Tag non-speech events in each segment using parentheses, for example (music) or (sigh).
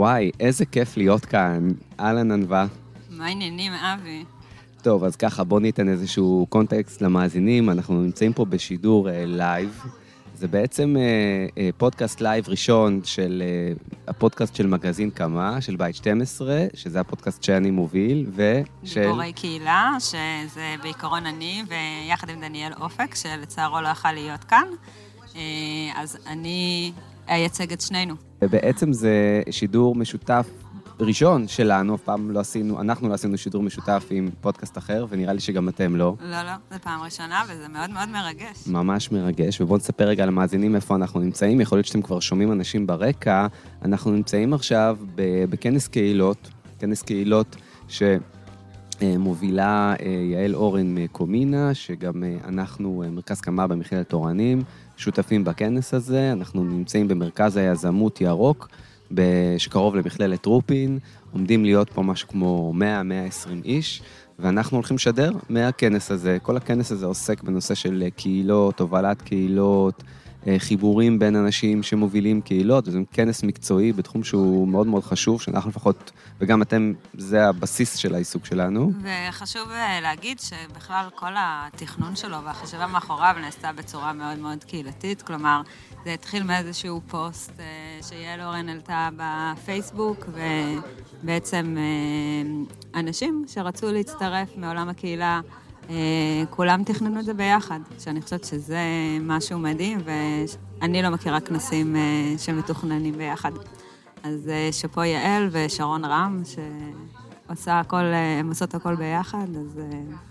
וואי, איזה כיף להיות כאן. אהלן ענווה. מה העניינים, אבי? טוב, אז ככה, בואו ניתן איזשהו קונטקסט למאזינים. אנחנו נמצאים פה בשידור אה, live. זה בעצם אה, אה, פודקאסט live ראשון של אה, הפודקאסט של מגזין קמה, של בית 12, שזה הפודקאסט שאני מוביל, ושל... גיבורי קהילה, שזה בעיקרון אני, ויחד עם דניאל אופק, שלצערו לא יכל להיות כאן. אה, אז אני אייצג את שנינו. ובעצם זה שידור משותף ראשון שלנו, אף פעם לא עשינו, אנחנו לא עשינו שידור משותף עם פודקאסט אחר, ונראה לי שגם אתם לא. לא, לא, זו פעם ראשונה, וזה מאוד מאוד מרגש. ממש מרגש, ובואו נספר רגע למאזינים איפה אנחנו נמצאים. יכול להיות שאתם כבר שומעים אנשים ברקע. אנחנו נמצאים עכשיו בכנס קהילות, כנס קהילות שמובילה אה, יעל אורן מקומינה, שגם אה, אנחנו, אה, מרכז קמה במכללת תורנים, שותפים בכנס הזה. אנחנו נמצאים במרכז היזמות ירוק. שקרוב למכללת רופין, עומדים להיות פה משהו כמו 100-120 איש, ואנחנו הולכים לשדר מהכנס הזה. כל הכנס הזה עוסק בנושא של קהילות, הובלת קהילות, חיבורים בין אנשים שמובילים קהילות, וזה כנס מקצועי בתחום שהוא מאוד מאוד חשוב, שאנחנו לפחות, וגם אתם, זה הבסיס של העיסוק שלנו. וחשוב אה, להגיד שבכלל כל התכנון שלו והחשיבה מאחוריו נעשתה בצורה מאוד מאוד קהילתית, כלומר, זה התחיל מאיזשהו פוסט אה, שיעל אורן העלתה בפייסבוק, ובעצם אנשים שרצו להצטרף מעולם הקהילה, אה, כולם תכננו את זה ביחד, שאני חושבת שזה משהו מדהים, ואני לא מכירה כנסים אה, שמתוכננים ביחד. אז אה, שאפו יעל ושרון רם, שעושה הכל, הם עושות הכל ביחד, אז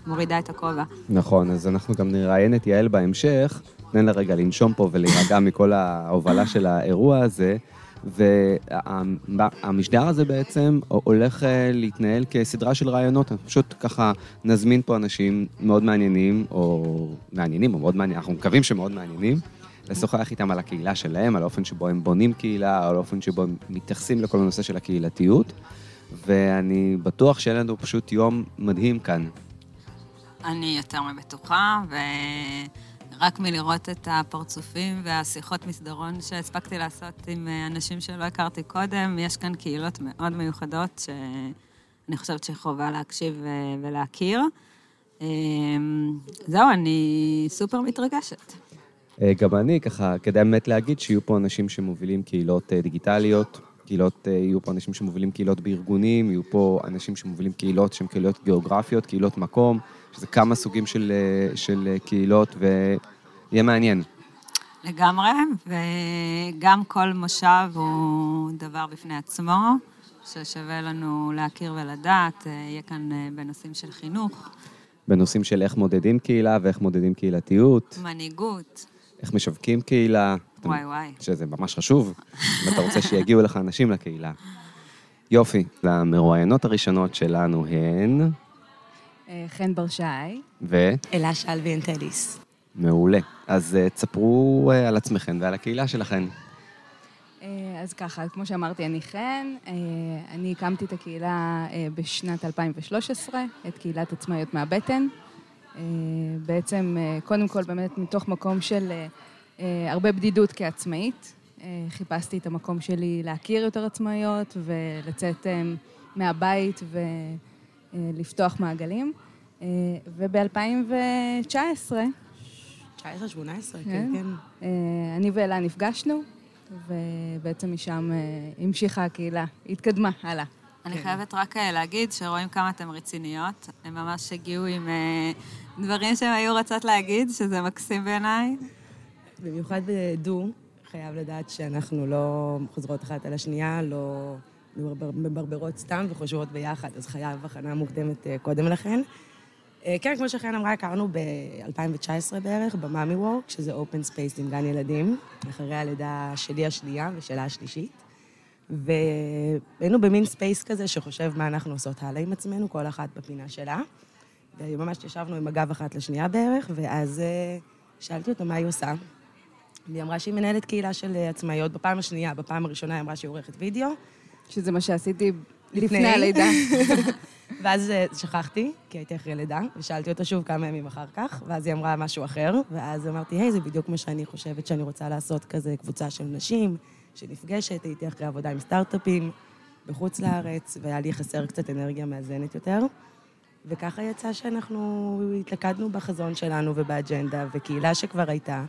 מורידה את הכובע. נכון, אז אנחנו גם נראיין את יעל בהמשך, תן לה רגע לנשום פה ולהירגע מכל ההובלה של האירוע הזה. והמשדר הזה בעצם הולך אה, להתנהל כסדרה של רעיונות. פשוט ככה נזמין פה אנשים מאוד מעניינים, או מעניינים, או מאוד מעניינים, אנחנו מקווים שמאוד מעניינים, לשוחח איתם על הקהילה שלהם, על האופן שבו הם בונים קהילה, על האופן שבו הם מתייחסים לכל הנושא של הקהילתיות, ואני בטוח שיהיה לנו פשוט יום מדהים כאן. אני יותר מבטוחה, ו... רק מלראות את הפרצופים והשיחות מסדרון שהספקתי לעשות עם אה, אנשים שלא הכרתי קודם, יש כאן קהילות מאוד מיוחדות שאני חושבת שחובה להקשיב אה, ולהכיר. אה, זהו, אני סופר מתרגשת. גם אני, ככה, כדאי באמת להגיד שיהיו פה אנשים שמובילים קהילות דיגיטליות, קהילות, יהיו פה אנשים שמובילים קהילות בארגונים, יהיו פה אנשים שמובילים קהילות שהן קהילות גיאוגרפיות, קהילות מקום, שזה כמה סוגים של, של קהילות, ויהיה מעניין. לגמרי, וגם כל מושב הוא דבר בפני עצמו, ששווה לנו להכיר ולדעת, יהיה כאן אה, בנושאים של חינוך. בנושאים של איך מודדים קהילה ואיך מודדים קהילתיות. מנהיגות. איך משווקים קהילה. וואי וואי. שזה ממש חשוב, אם אתה רוצה שיגיעו לך אנשים לקהילה. יופי, המרואיינות הראשונות שלנו הן... אה, חן ברשי. ו? אלה שלוי אנטליס. מעולה. אז uh, תספרו uh, על עצמכם ועל הקהילה שלכם. אז ככה, כמו שאמרתי, אני חן. אני הקמתי את הקהילה בשנת 2013, את קהילת עצמאיות מהבטן. בעצם, קודם כל, באמת מתוך מקום של הרבה בדידות כעצמאית. חיפשתי את המקום שלי להכיר יותר עצמאיות ולצאת מהבית ולפתוח uh, מעגלים. Uh, וב-2019, 19, 18, כן, כן. אה, אני ואלה נפגשנו, ובעצם משם אה, המשיכה הקהילה, התקדמה, הלאה. אני כן. חייבת רק אה, להגיד שרואים כמה אתן רציניות. הם ממש הגיעו עם דברים שהם היו רוצות להגיד, שזה מקסים בעיניי. במיוחד בדו, חייב לדעת שאנחנו לא חוזרות אחת על השנייה, לא מברברות סתם וחושבות ביחד, אז חייב הכנה מוקדמת קודם לכן. אה, כן, כמו שחן אמרה, הכרנו ב-2019 בערך, ב Mommy Work, שזה open space עם גן ילדים, אחרי הלידה שלי השנייה ושלה השלישית. והיינו במין space כזה שחושב מה אנחנו עושות הלאה עם עצמנו, כל אחת בפינה שלה. וממש ישבנו עם הגב אחת לשנייה בערך, ואז אה, שאלתי אותה מה היא עושה. והיא אמרה שהיא מנהלת קהילה של עצמאיות בפעם השנייה, בפעם הראשונה היא אמרה שהיא עורכת וידאו. שזה מה שעשיתי לפני, לפני הלידה. (laughs) ואז אה, שכחתי, כי הייתי אחרי לידה, ושאלתי אותה שוב כמה ימים אחר כך, ואז היא אמרה משהו אחר, ואז אמרתי, היי, זה בדיוק מה שאני חושבת שאני רוצה לעשות, כזה קבוצה של נשים שנפגשת, הייתי אחרי עבודה עם סטארט-אפים, בחוץ לארץ, והיה לי חסר קצת אנרגיה מאזנת יותר. וככה יצא שאנחנו התלכדנו בחזון שלנו ובאג'נדה, וקהילה שכבר הייתה.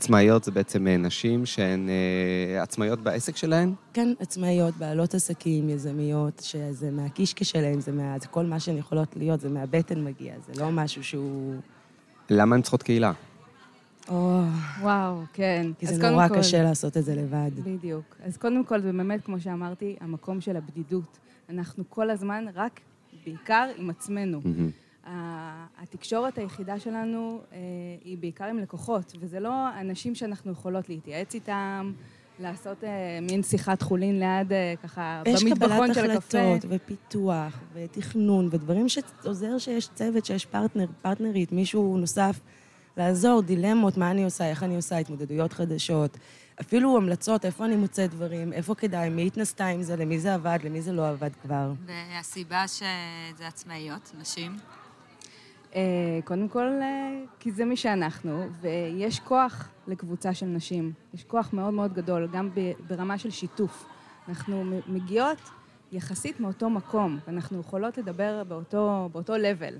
עצמאיות זה בעצם אה, נשים שהן אה, עצמאיות בעסק שלהן? כן, עצמאיות, בעלות עסקים, יזמיות, שזה מהקישקע שלהן, זה, מה, זה כל מה שהן יכולות להיות, זה מהבטן מגיע, זה לא משהו שהוא... למה הן צריכות קהילה? או, וואו, כן. כי אז זה נורא כל- קשה לעשות את זה לבד. בדיוק. אז קודם כל, זה באמת, כמו שאמרתי, המקום של הבדידות. אנחנו כל הזמן רק, בעיקר עם עצמנו. מהמם. התקשורת היחידה שלנו אה, היא בעיקר עם לקוחות, וזה לא אנשים שאנחנו יכולות להתייעץ איתם, לעשות אה, מין שיחת חולין ליד, אה, ככה, יש במטבחון קבלת של הקפה. החלטות ופיתוח ותכנון ודברים שעוזר שיש צוות, שיש פרטנר, פרטנרית, מישהו נוסף לעזור, דילמות, מה אני עושה, איך אני עושה, התמודדויות חדשות. אפילו המלצות, איפה אני מוצאת דברים, איפה כדאי, מי התנסתה עם זה, למי זה עבד, למי זה לא עבד כבר. והסיבה שזה עצמאיות, נשים, קודם כל, אה, כי זה מי שאנחנו, ויש כוח לקבוצה של נשים. יש כוח מאוד מאוד גדול, גם ברמה של שיתוף. אנחנו מגיעות יחסית מאותו מקום, ואנחנו יכולות לדבר באותו, באותו level.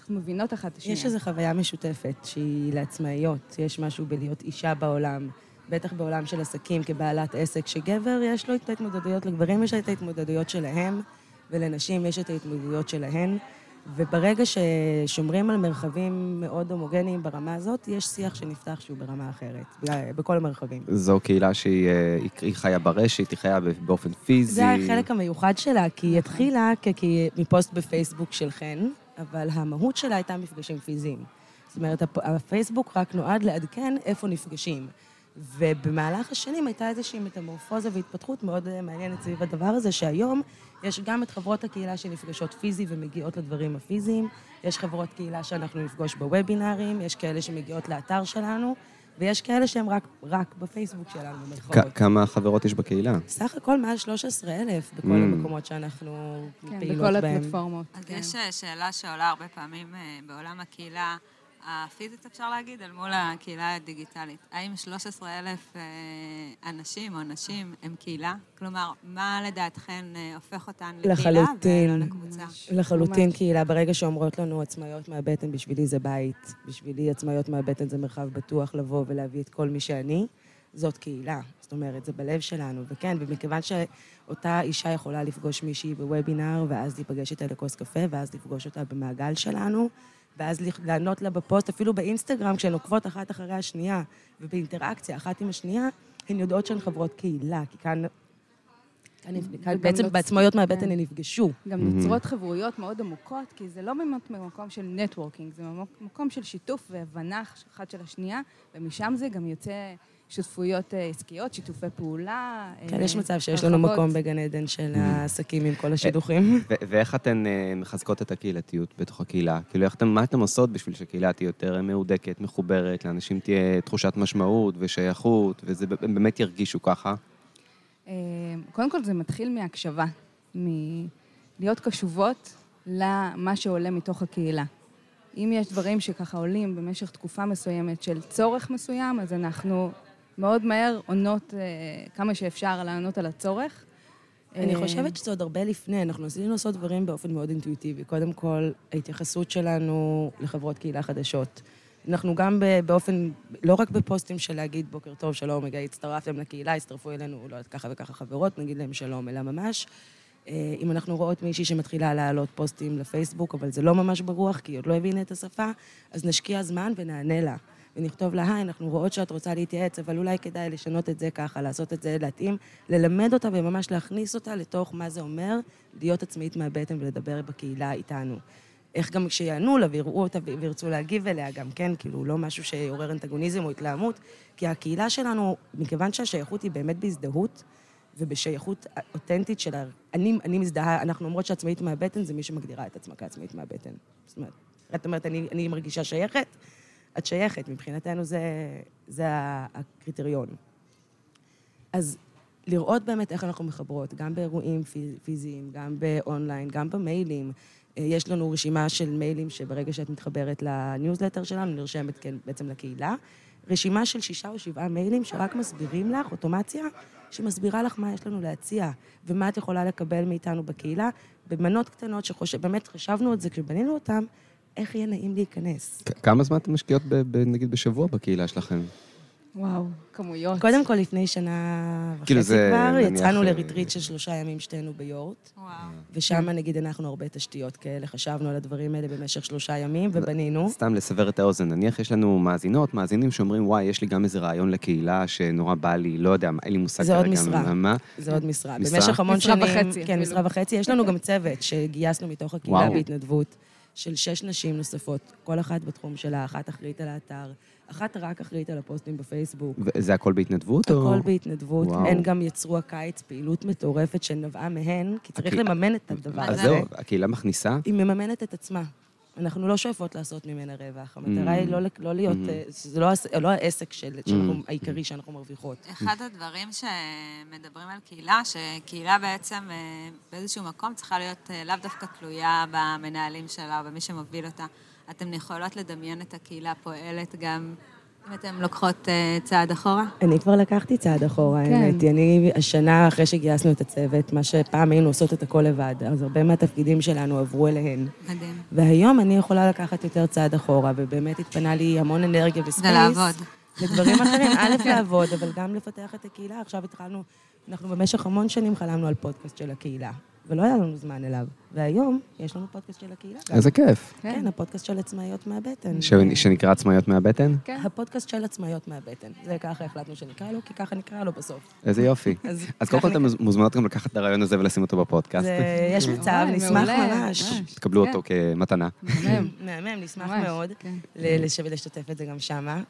אנחנו מבינות אחת את השנייה. יש איזו חוויה משותפת שהיא לעצמאיות. יש משהו בלהיות אישה בעולם, בטח בעולם של עסקים כבעלת עסק, שגבר יש לו את ההתמודדויות, לגברים יש את ההתמודדויות שלהם, ולנשים יש את ההתמודדויות שלהן. וברגע ששומרים על מרחבים מאוד הומוגניים ברמה הזאת, יש שיח שנפתח שהוא ברמה אחרת, בכל המרחבים. זו קהילה שהיא אה, חיה ברשת, היא חיה באופן פיזי. זה החלק המיוחד שלה, כי היא התחילה מפוסט בפייסבוק של חן, אבל המהות שלה הייתה מפגשים פיזיים. זאת אומרת, הפ- הפייסבוק רק נועד לעדכן איפה נפגשים. ובמהלך השנים הייתה איזושהי מטמורפוזה והתפתחות מאוד אה, מעניינת סביב הדבר הזה, שהיום יש גם את חברות הקהילה שנפגשות פיזי ומגיעות לדברים הפיזיים, יש חברות קהילה שאנחנו נפגוש בוובינארים, יש כאלה שמגיעות לאתר שלנו, ויש כאלה שהם רק, רק בפייסבוק שלנו, כ- במרכאות. כמה חברות יש בקהילה? סך הכל מעל 13,000 בכל Mm. המקומות שאנחנו כן, פעילות בכל בהם. הפלטפורמות. אז כן. יש אה, שאלה שעולה הרבה פעמים אה, בעולם הקהילה הפיזית, אפשר להגיד, אל מול הקהילה הדיגיטלית. האם 13,000 אה, אנשים או נשים הם קהילה? כלומר, מה לדעתכן אה, הופך אותן לקהילה. ולא לקבוצה? לחלוטין ממש. קהילה, ברגע שאומרות לנו עצמאיות מהבטן, בשבילי זה בית, בשבילי עצמאיות מהבטן זה מרחב בטוח לבוא ולהביא את כל מי שאני, זאת קהילה. זאת אומרת, זה בלב שלנו. וכן, ומכיוון שאותה אישה יכולה לפגוש מישהי בוובינר, ואז להיפגש איתה לכוס קפה, ואז לפגוש אותה במעגל שלנו, ואז לענות לה בפוסט, אפילו באינסטגרם, כשהן עוקבות אחת אחרי השנייה, ובאינטראקציה אחת עם השנייה, הן יודעות שהן חברות קהילה, כי כאן... כאן, כאן וגם בעצם נוצ- בעצמאיות מהבטן כן. הן נפגשו. גם נוצרות חברויות מאוד עמוקות, כי זה לא באמת ממקום של networking, זה ממק- מקום של שיתוף והבנה אחת של השנייה, ומשם זה גם יוצא שותפויות אה, עסקיות, שיתופי פעולה. כן, אה, יש מצב שיש לנו. מקום בגן עדן של העסקים עם כל השידוכים. ו- ואיך אתן אה, מחזקות את הקהילתיות בתוך הקהילה? כאילו, מה אתן עושות בשביל שקהילה תהיה יותר מהודקת, מחוברת, לאנשים תהיה תחושת משמעות ושייכות, וזה באמת ירגישו ככה? אה, קודם כל זה מתחיל מהקשבה, מלהיות קשובות למה שעולה מתוך הקהילה. אם יש דברים שככה עולים במשך תקופה מסוימת של צורך מסוים, אז אנחנו מאוד מהר עונות אה, כמה שאפשר לענות על הצורך. אני אה, חושבת שזה עוד הרבה לפני, אנחנו ניסינו לעשות דברים באופן מאוד אינטואיטיבי. קודם כל, ההתייחסות שלנו לחברות קהילה חדשות. אנחנו גם באופן, לא רק בפוסטים של להגיד בוקר טוב, שלום, רגע, הצטרפתם לקהילה, הצטרפו אלינו, לא יודעת, ככה וככה חברות, נגיד להם שלום, אלא ממש, אה, אם אנחנו רואות מישהי שמתחילה להעלות פוסטים לפייסבוק, אבל זה לא ממש ברוח, כי היא עוד לא הבינה את השפה, אז נשקיע זמן ונענה לה. ונכתוב לה, היי, אנחנו רואות שאת רוצה להתייעץ, אבל אולי כדאי לשנות את זה ככה, לעשות את זה, להתאים, ללמד אותה וממש להכניס אותה לתוך מה זה אומר להיות עצמאית מהבטן ולדבר בקהילה איתנו. איך גם כשיענו לה ויראו אותה וירצו להגיב אליה גם כן, כאילו, לא משהו שיעורר אנטגוניזם או התלהמות, כי הקהילה שלנו, מכיוון שהשייכות היא באמת בהזדהות, ובשייכות אותנטית של ה... אני, אני מזדהה, אנחנו אומרות שעצמאית מהבטן זה מי שמגדירה את עצמה כעצמאית מהבטן. זאת אומרת, את אומרת, אני, אני מרגישה שייכת, את שייכת, מבחינתנו זה, זה הקריטריון. אז לראות באמת איך אנחנו מחברות, גם באירועים פי- פיזיים, גם באונליין, גם במיילים. אה, יש לנו רשימה של מיילים שברגע שאת מתחברת לניוזלטר שלנו, נרשמת כן, בעצם לקהילה. רשימה של שישה או שבעה מיילים שרק מסבירים לך, אוטומציה, שמסבירה לך מה יש לנו להציע, ומה את יכולה לקבל מאיתנו בקהילה, במנות קטנות שבאמת חשבנו את זה כשבנינו אותן, איך יהיה נעים להיכנס. כמה זמן אתם משקיעות, נגיד, בשבוע בקהילה שלכם? וואו, כמויות. קודם כל, לפני שנה וחצי כאילו זה, כבר, נניח, יצאנו אה, לריטריט של שלושה ימים שתינו ביורט, וואו. ושם נגיד הנחנו הרבה תשתיות כאלה, חשבנו על הדברים האלה במשך שלושה ימים, ובנינו. סתם לסבר את האוזן, נניח יש לנו מאזינות, מאזינים שאומרים, וואי, יש לי גם איזה רעיון לקהילה שנורא בא לי, לא יודע, אין לי מושג זה עוד כרגע משרה. מה-. זה עוד משרה. משרה? במשך המון משרה שנים... וחצי כן. משרה וחצי. יש לנו גם צוות שגייסנו מתוך הקהילה וואו. בהתנדבות, של שש נשים נוספות, כל אחת בתחום שלה, אחת אחראית על האתר, אחת רק אחראית על הפוסטים בפייסבוק. וזה הכל בהתנדבות, או... הכל בהתנדבות. וואו. הן גם יצרו הקיץ פעילות מטורפת שנבעה מהן, כי צריך הקהילה- לממן את הדבר אז הזה. זהו, הקהילה מכניסה? היא מממנת את עצמה. אנחנו לא שואפות לעשות ממנה רווח. המטרה Mm. היא לא, לא להיות, Mm. אה, זה לא, לא העסק של, שאנחנו, העיקרי שאנחנו מרוויחות. אחד הדברים שמדברים על קהילה, שקהילה בעצם אה, באיזשהו מקום צריכה להיות אה, לאו דווקא תלויה במנהלים שלה או במי שמוביל אותה. אתם יכולות לדמיין את הקהילה פועלת גם אתן לוקחות אה, צעד אחורה? אני כבר לקחתי צעד אחורה, כן. האמת היא. אני, השנה אחרי שגייסנו את הצוות, מה שפעם היינו עושות את הכל לבד, אז הרבה מהתפקידים שלנו עברו אליהן. מדהים. והיום אני יכולה לקחת יותר צעד אחורה, ובאמת התפנה לי המון אנרגיה וספייס. ולעבוד. לדברים אחרים, א', (laughs) לעבוד, אבל גם לפתח את הקהילה. עכשיו התחלנו, אנחנו במשך המון שנים חלמנו על פודקאסט של הקהילה, ולא היה לנו זמן אליו. והיום יש לנו פודקאסט של הקהילה. איזה כיף. כן, הפודקאסט של עצמאיות מהבטן. ש- שנקרא עצמאיות מהבטן? כן. הפודקאסט של עצמאיות מהבטן. זה ככה החלטנו שנקרא לו, כי ככה נקרא לו בסוף. איזה יופי. (laughs) אז קודם כל אתם מוזמנות גם לקחת את הרעיון הזה ולשים אותו בפודקאסט. זה, יש מצב, נשמח ממש. תקבלו כן. אותו כמתנה. מהמם. (laughs) נשמח מאוד כן. לשתף את זה גם שמה.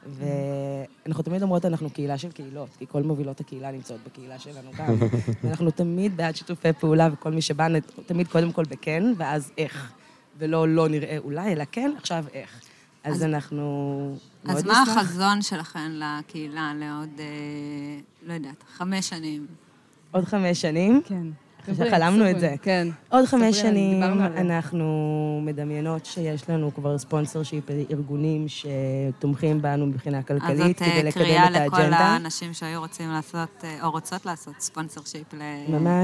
ואנחנו תמיד אומרות, אנחנו קהילה של קהילות, כי כל מובילות הקהילה נמצאות בקהילה שלנו גם. (laughs) ואנחנו תמיד בעד שיתופי פעולה, וכל מי שבא, תמיד קודם כל בכן, ואז איך. ולא לא נראה אולי, אלא כן, עכשיו איך. אז אז- אנחנו מאוד אז נשמח. מה החזון שלכם לקהילה לעוד, אה, לא יודעת, חמש שנים? עוד חמש שנים. כן. חלמנו את זה. כן. עוד חמש שנים. אנחנו מדמיינות שיש לנו כבר ספונסר שיפ ארגונים שתומכים בנו מבחינה אז כלכלית זאת אה, כדי לקדם קריאה את לכל האג'נדה. האנשים שהיו רוצים לעשות, אה, או רוצות לעשות ספונסר שיפ.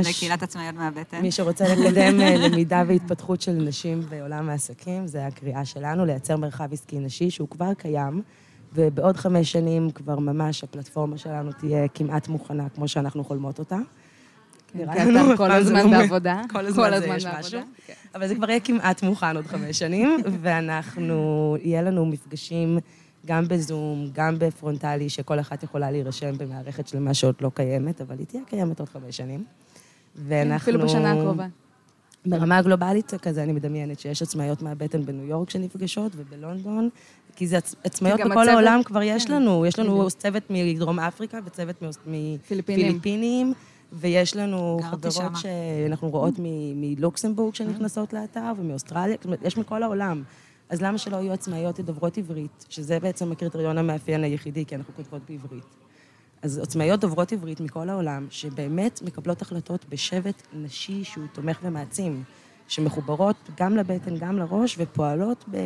לקהילת עצמאיות מהבטן. מי שרוצה לקדם אה, (laughs) למידה והתפתחות של נשים בעולם העסקים, זה הקריאה שלנו, לייצר מרחב עסקי נשי שהוא כבר קיים, ובעוד חמש שנים כבר ממש הפלטפורמה שלנו תהיה כמעט מוכנה כמו שאנחנו חולמות אותה. כן, נראה אתה כל הזמן בעבודה. כל הזמן יש. משהו. כן. אבל זה כבר יהיה כמעט מוכן עוד חמש שנים, (laughs) ואנחנו, יהיה לנו מפגשים גם בזום, גם בפרונטלי, שכל אחת יכולה להירשם במערכת שלמה שעוד לא קיימת, אבל היא תהיה קיימת עוד חמש שנים. ואנחנו... אפילו בשנה הקרובה. ברמה הגלובלית כזה, אני מדמיינת שיש עצמאיות מהבטן בניו יורק שנפגשות ובלונדון, כי זה עצ- עצמאיות בכל הצוות- העולם כבר יש כן, לנו. יש לנו בדיוק. צוות מדרום אפריקה וצוות. מפיליפינים, ויש לנו חברות שמה. שאנחנו רואות מלוקסמבורג שנכנסות לאתר ומאוסטרליה, יש מכל העולם. אז למה שלא יהיו עצמאיות דוברות עברית, שזה בעצם הקריטריון המאפיין היחידי, כי אנחנו כותבות בעברית. אז עצמאיות דוברות עברית מכל העולם, שבאמת מקבלות החלטות בשבט נשי שהוא תומך ומעצים, שמחוברות גם לבטן, גם לראש, ופועלות ב...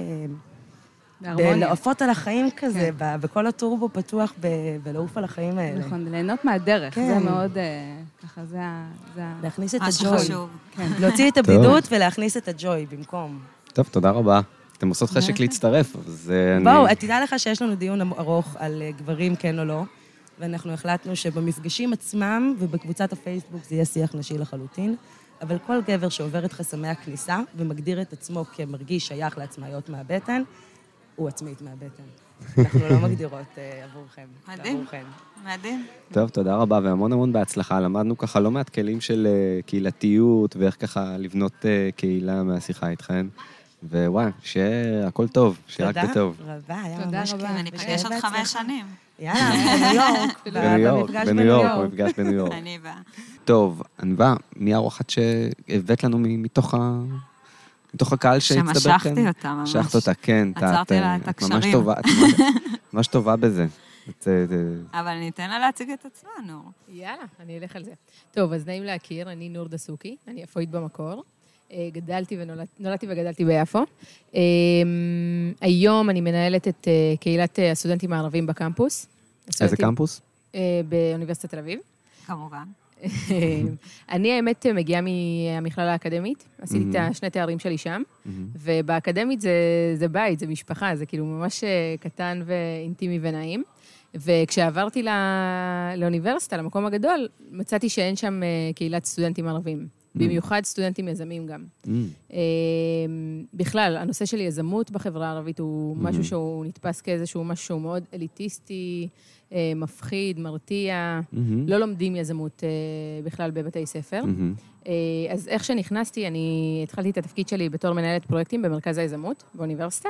בלעופות על החיים כזה, כן. בכל הטורבו פתוח ב- ולעוף על החיים האלה. נכון, ליהנות מהדרך. כן. זה מאוד, אה, ככה, זה ה... זה ה- להכניס את משהו הג'וי. חשוב. (laughs) להוציא את הבדידות ולהכניס את הג'וי במקום. טוב, תודה רבה. אתם עושות חשק להצטרף, אז אה, אני... בואו, תדע לך שיש לנו דיון ארוך על אה, גברים כן או לא, ואנחנו החלטנו שבמפגשים עצמם ובקבוצת הפייסבוק זה יהיה שיח נשי לחלוטין, אבל כל גבר שעובר את חסמי הכניסה ומגדיר את עצמו כמרגיש שייך לעצמאיות מהבטן, הוא עצמאית מהבטן. אנחנו לא מגדירות אה, עבורכם. מדהים. מדהים. טוב, תודה רבה והמון המון בהצלחה. למדנו ככה לא מעט כלים של אה, קהילתיות ואיך ככה לבנות אה, קהילה מהשיחה איתכן. ווואי, שיהיה הכל טוב, שיהיה רק בטוב. תודה רבה, היה תודה ממש רבה. כיף. וניפגש ושיהיה עוד. חמש שנים. יאללה, (laughs) בניו יורק. בניו יורק, במפגש בניו יורק, במפגש בניו יורק. אני באה. טוב, ענווה, מי האורחת שהבאת לנו מתוך ה... מתוך הקהל שהצטבר כאן? שמשכתי אותה ממש. משכת אותה, כן. עצרתי לה אה, את את ממש הקשרים. טובה, את ממש- טובה בזה. אה, אה, אבל אני אתן לה להציג את עצמה, נור. יאללה, אני אלך על זה. טוב, אז נעים להכיר, אני נור דסוקי, אני אפואית במקור. גדלתי ונולדתי וגדלתי ביפו. אה, היום אני מנהלת את קהילת הסטודנטים הערבים בקמפוס. איזה קמפוס? באוניברסיטת תל אביב. כמובן. (laughs) אני, האמת, מגיעה מהמכללה האקדמית, עשיתי את השני תארים שלי שם, ובאקדמית זה, זה בית, זה משפחה, זה כאילו ממש קטן ואינטימי ונעים. וכשעברתי לא, לאוניברסיטה, למקום הגדול, מצאתי שאין שם קהילת סטודנטים ערבים. Mm. במיוחד סטודנטים יזמים גם. Mm. בכלל, הנושא של יזמות בחברה הערבית הוא mm. משהו שהוא נתפס כאיזשהו משהו שהוא מאוד אליטיסטי, אה, מפחיד, מרתיע. Mm-hmm. לא לומדים יזמות אה, בכלל בבתי ספר. Mm-hmm. אה, אז איך שנכנסתי, אני התחלתי את התפקיד שלי בתור מנהלת פרויקטים במרכז היזמות באוניברסיטה.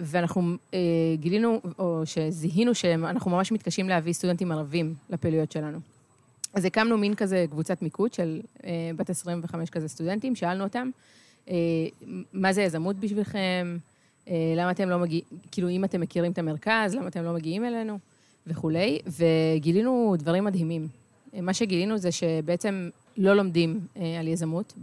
ואנחנו גילינו, או שזיהינו שאנחנו ממש מתקשים להביא סטודנטים ערבים לפעילויות שלנו. אז הקמנו מין כזה קבוצת מיקוד של אה, בת 25 כזה סטודנטים, שאלנו אותם, אה, מה זה יזמות בשבילכם? אה, למה אתם לא מגיעים, כאילו, אם אתם מכירים את המרכז, למה אתם לא מגיעים אלינו? וכולי, וגילינו דברים מדהימים. מה שגילינו זה שבעצם לא לומדים אה, על יזמות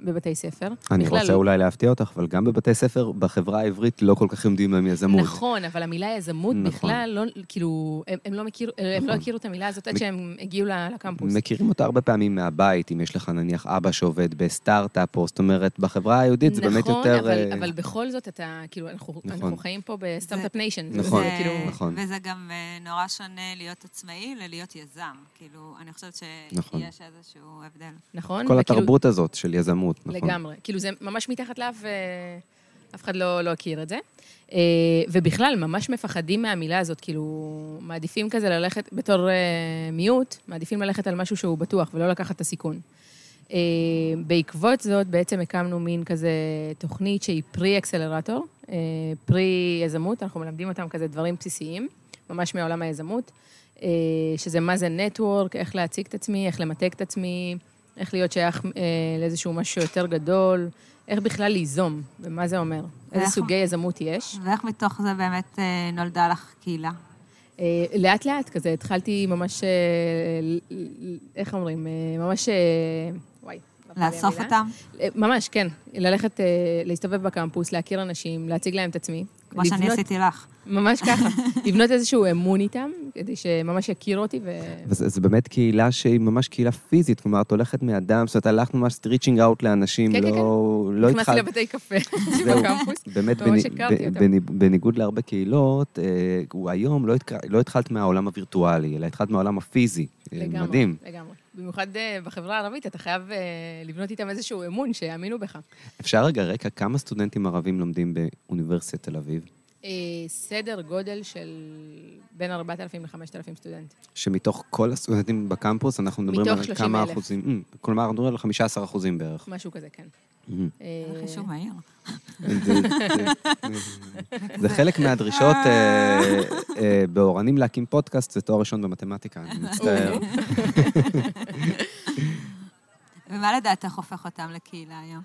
בבתי ספר. אני רוצה לא... אולי להפתיע אותך, אבל גם בבתי ספר בחברה העברית לא כל כך לומדים על יזמות. נכון, אבל המילה יזמות נכון. בכלל, לא, כאילו, הם, הם, לא מכיר, נכון. הם לא נכון. הכירו את המילה הזאת עד שהם הגיעו לקמפוס. מכירים אותה הרבה פעמים מהבית, אם יש לך נניח אבא שעובד בסטארט-אפ, או זאת אומרת, בחברה היהודית זה באמת יותר... נכון, אבל, uh... אבל בכל זאת אתה, כאילו, אנחנו, נכון. אנחנו חיים פה ב start-up nation. נכון, וזה, כאילו... נכון. וזה גם אה, נורא שונה להיות עצמאי ללהיות יזם. כאילו, אני חושבת שיש נכון. איזשהו הבדל. נכון? כל וכאילו, התרבות הזאת של יזמות, נכון. לגמרי. כאילו, זה ממש מתחת לאף, אף אחד לא, לא הכיר את זה. אה, ובכלל, ממש מפחדים מהמילה הזאת, כאילו, מעדיפים כזה ללכת, בתור אה, מיעוט, מעדיפים ללכת על משהו שהוא בטוח ולא לקחת את הסיכון. אה, בעקבות זאת, בעצם הקמנו מין כזה תוכנית שהיא פרי-אקסלרטור, פרי-יזמות, אנחנו מלמדים אותם כזה דברים בסיסיים, ממש מעולם היזמות. אה, שזה מה זה נטוורק, איך להציג את עצמי, איך למתג את עצמי, איך להיות שייך אה, לאיזשהו משהו יותר גדול, איך בכלל ליזום, ומה זה אומר, איזה סוגי יזמות יש. ואיך מתוך זה באמת אה, נולדה לך קהילה? לאט לאט כזה, התחלתי ממש, איך אומרים, ממש, וואי. לאסוף אותם? ממש, כן. ללכת, להסתובב בקמפוס, להכיר אנשים, להציג להם את עצמי. כמו שאני עשיתי לך. ממש ככה. (laughs) לבנות איזשהו אמון איתם, כדי שממש יכירו אותי. ו... וזה באמת קהילה שהיא ממש קהילה פיזית, כלומר, את הולכת מאדם, זאת אומרת, הלכת ממש ריצ'ינג אאוט לאנשים, כן, לא... כן, כן, לא נכנסתי לבתי קפה (laughs) (laughs) בקמפוס, באמת, בניגוד להרבה קהילות, הוא אה, היום לא, לא התחלת מהעולם הווירטואלי, אלא התחלת מהעולם הפיזי. אה, לגמרי, מדהים. לגמרי. במיוחד אה, בחברה הערבית, אתה חייב לבנות איתם איזשהו אמון, שיאמינו בך. אפשר רגע רקע, כמה סטודנטים ערבים לומדים באוניברסיטת תל אביב? אה, סדר גודל של בין 4,000 ל-5,000 סטודנטים. שמתוך כל הסטודנטים בקמפוס, אנחנו מדברים על כמה אחוזים, אה, כלומר, אנחנו מדברים על 15 אחוזים בערך. משהו כזה, כן. אה, חישוב מהיר. זה חלק מהדרישות באורנים להקים פודקאסט, זה תואר ראשון במתמטיקה, אני מצטער. (laughs) ומה לדעתך הופך אותם לקהילה היום?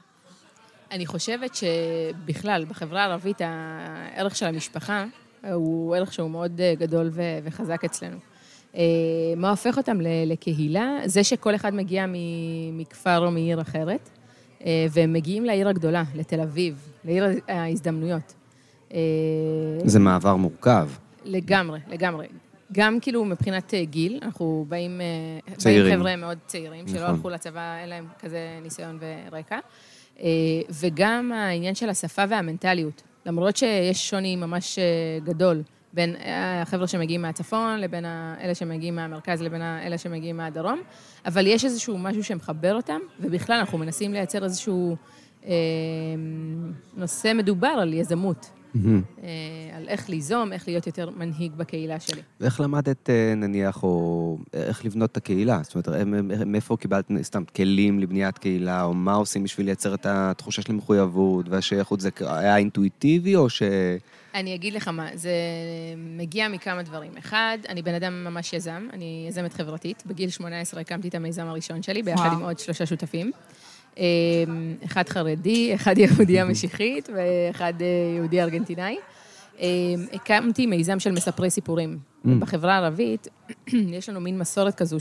אני חושבת שבכלל, בחברה הערבית, הערך של המשפחה הוא ערך שהוא מאוד אה, גדול וחזק אצלנו. אה, מה הופך אותם לקהילה? זה שכל אחד מגיע מכפר או מעיר אחרת, אה, והם מגיעים לעיר הגדולה, לתל אביב, לעיר ההזדמנויות. זה מעבר מורכב. לגמרי, לגמרי. גם כאילו מבחינת גיל, אנחנו באים, צעירים. באים חבר'ה מאוד צעירים, נכון. שלא הלכו לצבא, אין להם כזה ניסיון ורקע. אה, וגם העניין של השפה והמנטליות. למרות שיש שוני ממש אה, גדול בין החבר'ה שמגיעים מהצפון לבין אלה שמגיעים מהמרכז לבין אלה שמגיעים מהדרום, אבל יש איזשהו משהו שמחבר אותם, ובכלל אנחנו מנסים לייצר איזשהו אה, נושא מדובר על יזמות. Mm-hmm. על איך ליזום, איך להיות יותר מנהיג בקהילה שלי. ואיך למדת, אה, נניח, או איך לבנות את הקהילה? זאת אומרת, מאיפה קיבלת סתם כלים לבניית קהילה, או מה עושים בשביל לייצר את התחושה של המחויבות והשייכות? זה היה אינטואיטיבי, או ש... אני אגיד לך מה, זה מגיע מכמה דברים. אחד, אני בן אדם ממש יזם, אני יזמת חברתית. בגיל 18 הקמתי את המיזם הראשון שלי, ביחד וואו. עם עוד שלושה שותפים. אמ, אחד חרדי, אחד יהודי המשיחית ואחד אה, יהודי ארגנטינאי. אמ, הקמתי מיזם של מספרי סיפורים. Mm. בחברה הערבית יש לנו מין מסורת כזו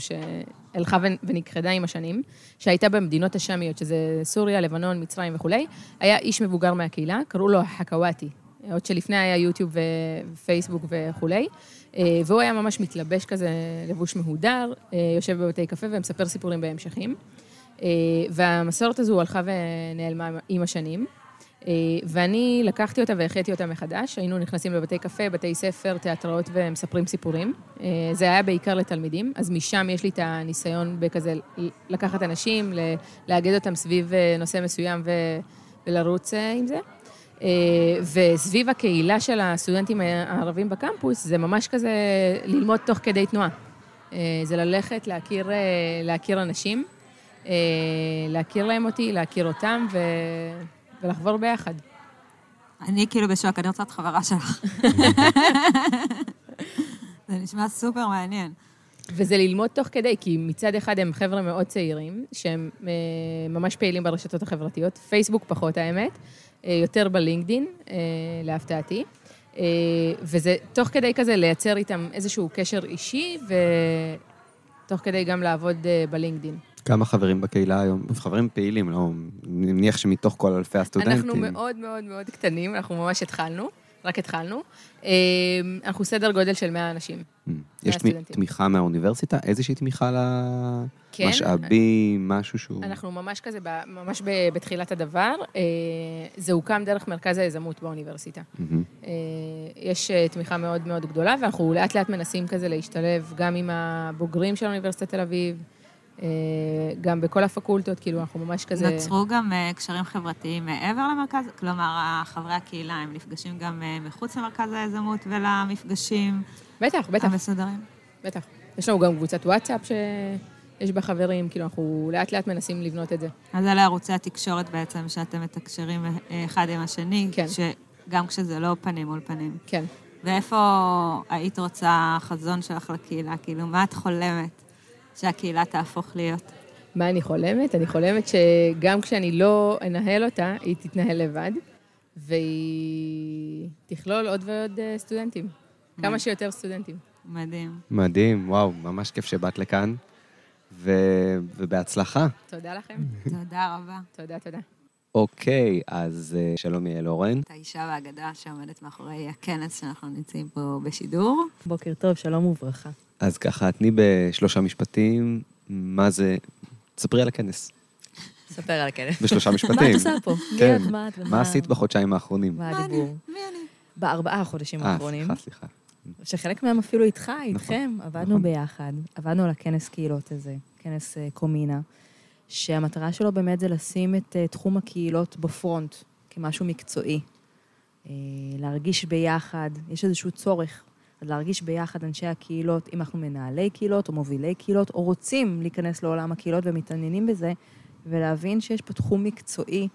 הלכה ונכחדה עם השנים, שהייתה במדינות השמיות, שזה סוריה, לבנון, מצרים וכולי, היה איש מבוגר מהקהילה, קראו לו חכוואטי, עוד שלפני היה יוטיוב ופייסבוק וכולי, והוא היה ממש מתלבש כזה, לבוש מהודר, יושב בבתי קפה ומספר סיפורים בהמשכים. והמסורת הזו הלכה ונעלמה עם השנים. אה, ואני לקחתי אותה והחייתי אותה מחדש. היינו נכנסים לבתי קפה, בתי ספר, תיאטראות ומספרים סיפורים. אה, זה היה בעיקר לתלמידים, אז משם יש לי את הניסיון בכזה לקחת אנשים, לאגד אותם סביב אה, נושא מסוים ולרוץ עם זה. וסביב הקהילה של הסטודנטים הערבים בקמפוס, זה ממש כזה ללמוד תוך כדי תנועה. זה ללכת, להכיר, להכיר אנשים, להכיר להם אותי, להכיר אותם, ו... ולחבור ביחד. אני כאילו בשוק, אני רוצה להיות חברה שלך. זה נשמע סופר מעניין. וזה ללמוד תוך כדי, כי מצד אחד הם חבר'ה מאוד צעירים, שהם אה, ממש פעילים ברשתות החברתיות, פייסבוק פחות האמת, אה, יותר בלינקדין, אה, להפתעתי. וזה תוך כדי כזה לייצר איתם איזשהו קשר אישי, ותוך כדי גם לעבוד בלינקדין. כמה חברים בקהילה היום? חברים פעילים, לא... אני מניח שמתוך כל אלפי הסטודנטים. אנחנו מאוד מאוד מאוד קטנים, אנחנו ממש התחלנו, רק התחלנו. אה, אנחנו סדר גודל של 100 אנשים. Mm. יש תמיכה מהאוניברסיטה? איזושהי תמיכה למשאבים, כן. משהו שהוא... אנחנו ממש כזה, ממש בתחילת הדבר. אה, זה הוקם דרך מרכז היזמות באוניברסיטה. אה, יש תמיכה מאוד מאוד גדולה, ואנחנו לאט לאט מנסים כזה להשתלב גם עם הבוגרים של אוניברסיטת תל אביב. אה, גם בכל הפקולטות, כאילו, אנחנו ממש כזה... נוצרו גם אה, קשרים חברתיים מעבר למרכז? כלומר, חברי הקהילה, הם נפגשים גם אה, מחוץ למרכז היזמות ולמפגשים בטח, בטח. המסודרים? בטח. יש לנו גם קבוצת וואטסאפ שיש בה חברים, כאילו, אנחנו לאט לאט מנסים לבנות את זה. אז אלה ערוצי התקשורת בעצם, שאתם מתקשרים אחד עם השני, כן. גם כשזה לא פנים מול פנים. כן. ואיפה היית רוצה חזון שלך לקהילה? כאילו, מה את חולמת? שהקהילה תהפוך להיות. מה אני חולמת? אני חולמת שגם כשאני לא אנהל אותה, היא תתנהל לבד, והיא תכלול עוד ועוד אה, סטודנטים. כמה שיותר סטודנטים. מדהים. מדהים, וואו, ממש כיף שבאת לכאן, ו... ובהצלחה. תודה לכם. תודה רבה. תודה, תודה. אוקיי, אז אה, שלום יעל אורן. את האישה והאגדה שעומדת מאחורי הכנס שאנחנו נמצאים פה בשידור. בוקר טוב, שלום וברכה. אז ככה, תני בשלושה משפטים, מה זה... ספרי על הכנס. ספר על הכנס. בשלושה משפטים. (laughs) מה את עושה פה? כן. מה את ומה... מה עשית בחודשיים האחרונים? מה הדיבור? מי אני? בארבעה חודשים האחרונים. אה, סליחה, סליחה. שחלק מהם אפילו איתך, נכון, איתכם, עבדנו נכון. ביחד, עבדנו על הכנס קהילות הזה, כנס אה, קומינה, שהמטרה שלו באמת זה לשים את אה, תחום הקהילות בפרונט, כמשהו מקצועי. אה, להרגיש ביחד, יש איזשהו צורך להרגיש ביחד אנשי הקהילות, אם אנחנו מנהלי קהילות או מובילי קהילות, או רוצים להיכנס לעולם הקהילות ומתעניינים בזה, ולהבין שיש פה תחום מקצועי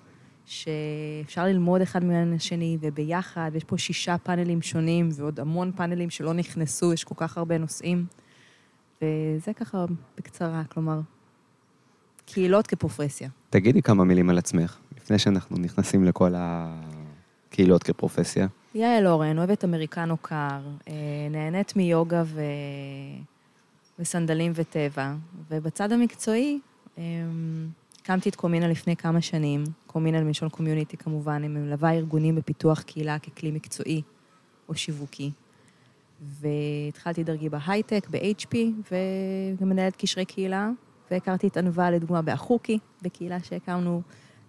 שאפשר ללמוד אחד מהשני וביחד, ויש פה שישה פאנלים שונים ועוד המון פאנלים שלא נכנסו, יש כל כך הרבה נושאים. וזה ככה בקצרה, כלומר, קהילות כפרופסיה. תגידי כמה מילים על עצמך, לפני שאנחנו נכנסים לכל הקהילות כפרופסיה. יעל אורן, אוהבת אמריקנו קר, אה, נהנית מיוגה ו... וסנדלים וטבע, ובצד המקצועי, אה, הקמתי את קומינה לפני כמה שנים, קומינה למשון קומיוניטי כמובן, אני מלווה ארגונים בפיתוח קהילה ככלי מקצועי או שיווקי. והתחלתי דרכי בהייטק, ב-HP, וגם מנהלת קשרי קהילה, והכרתי את ענווה לדוגמה באחוקי, בקהילה שהקמנו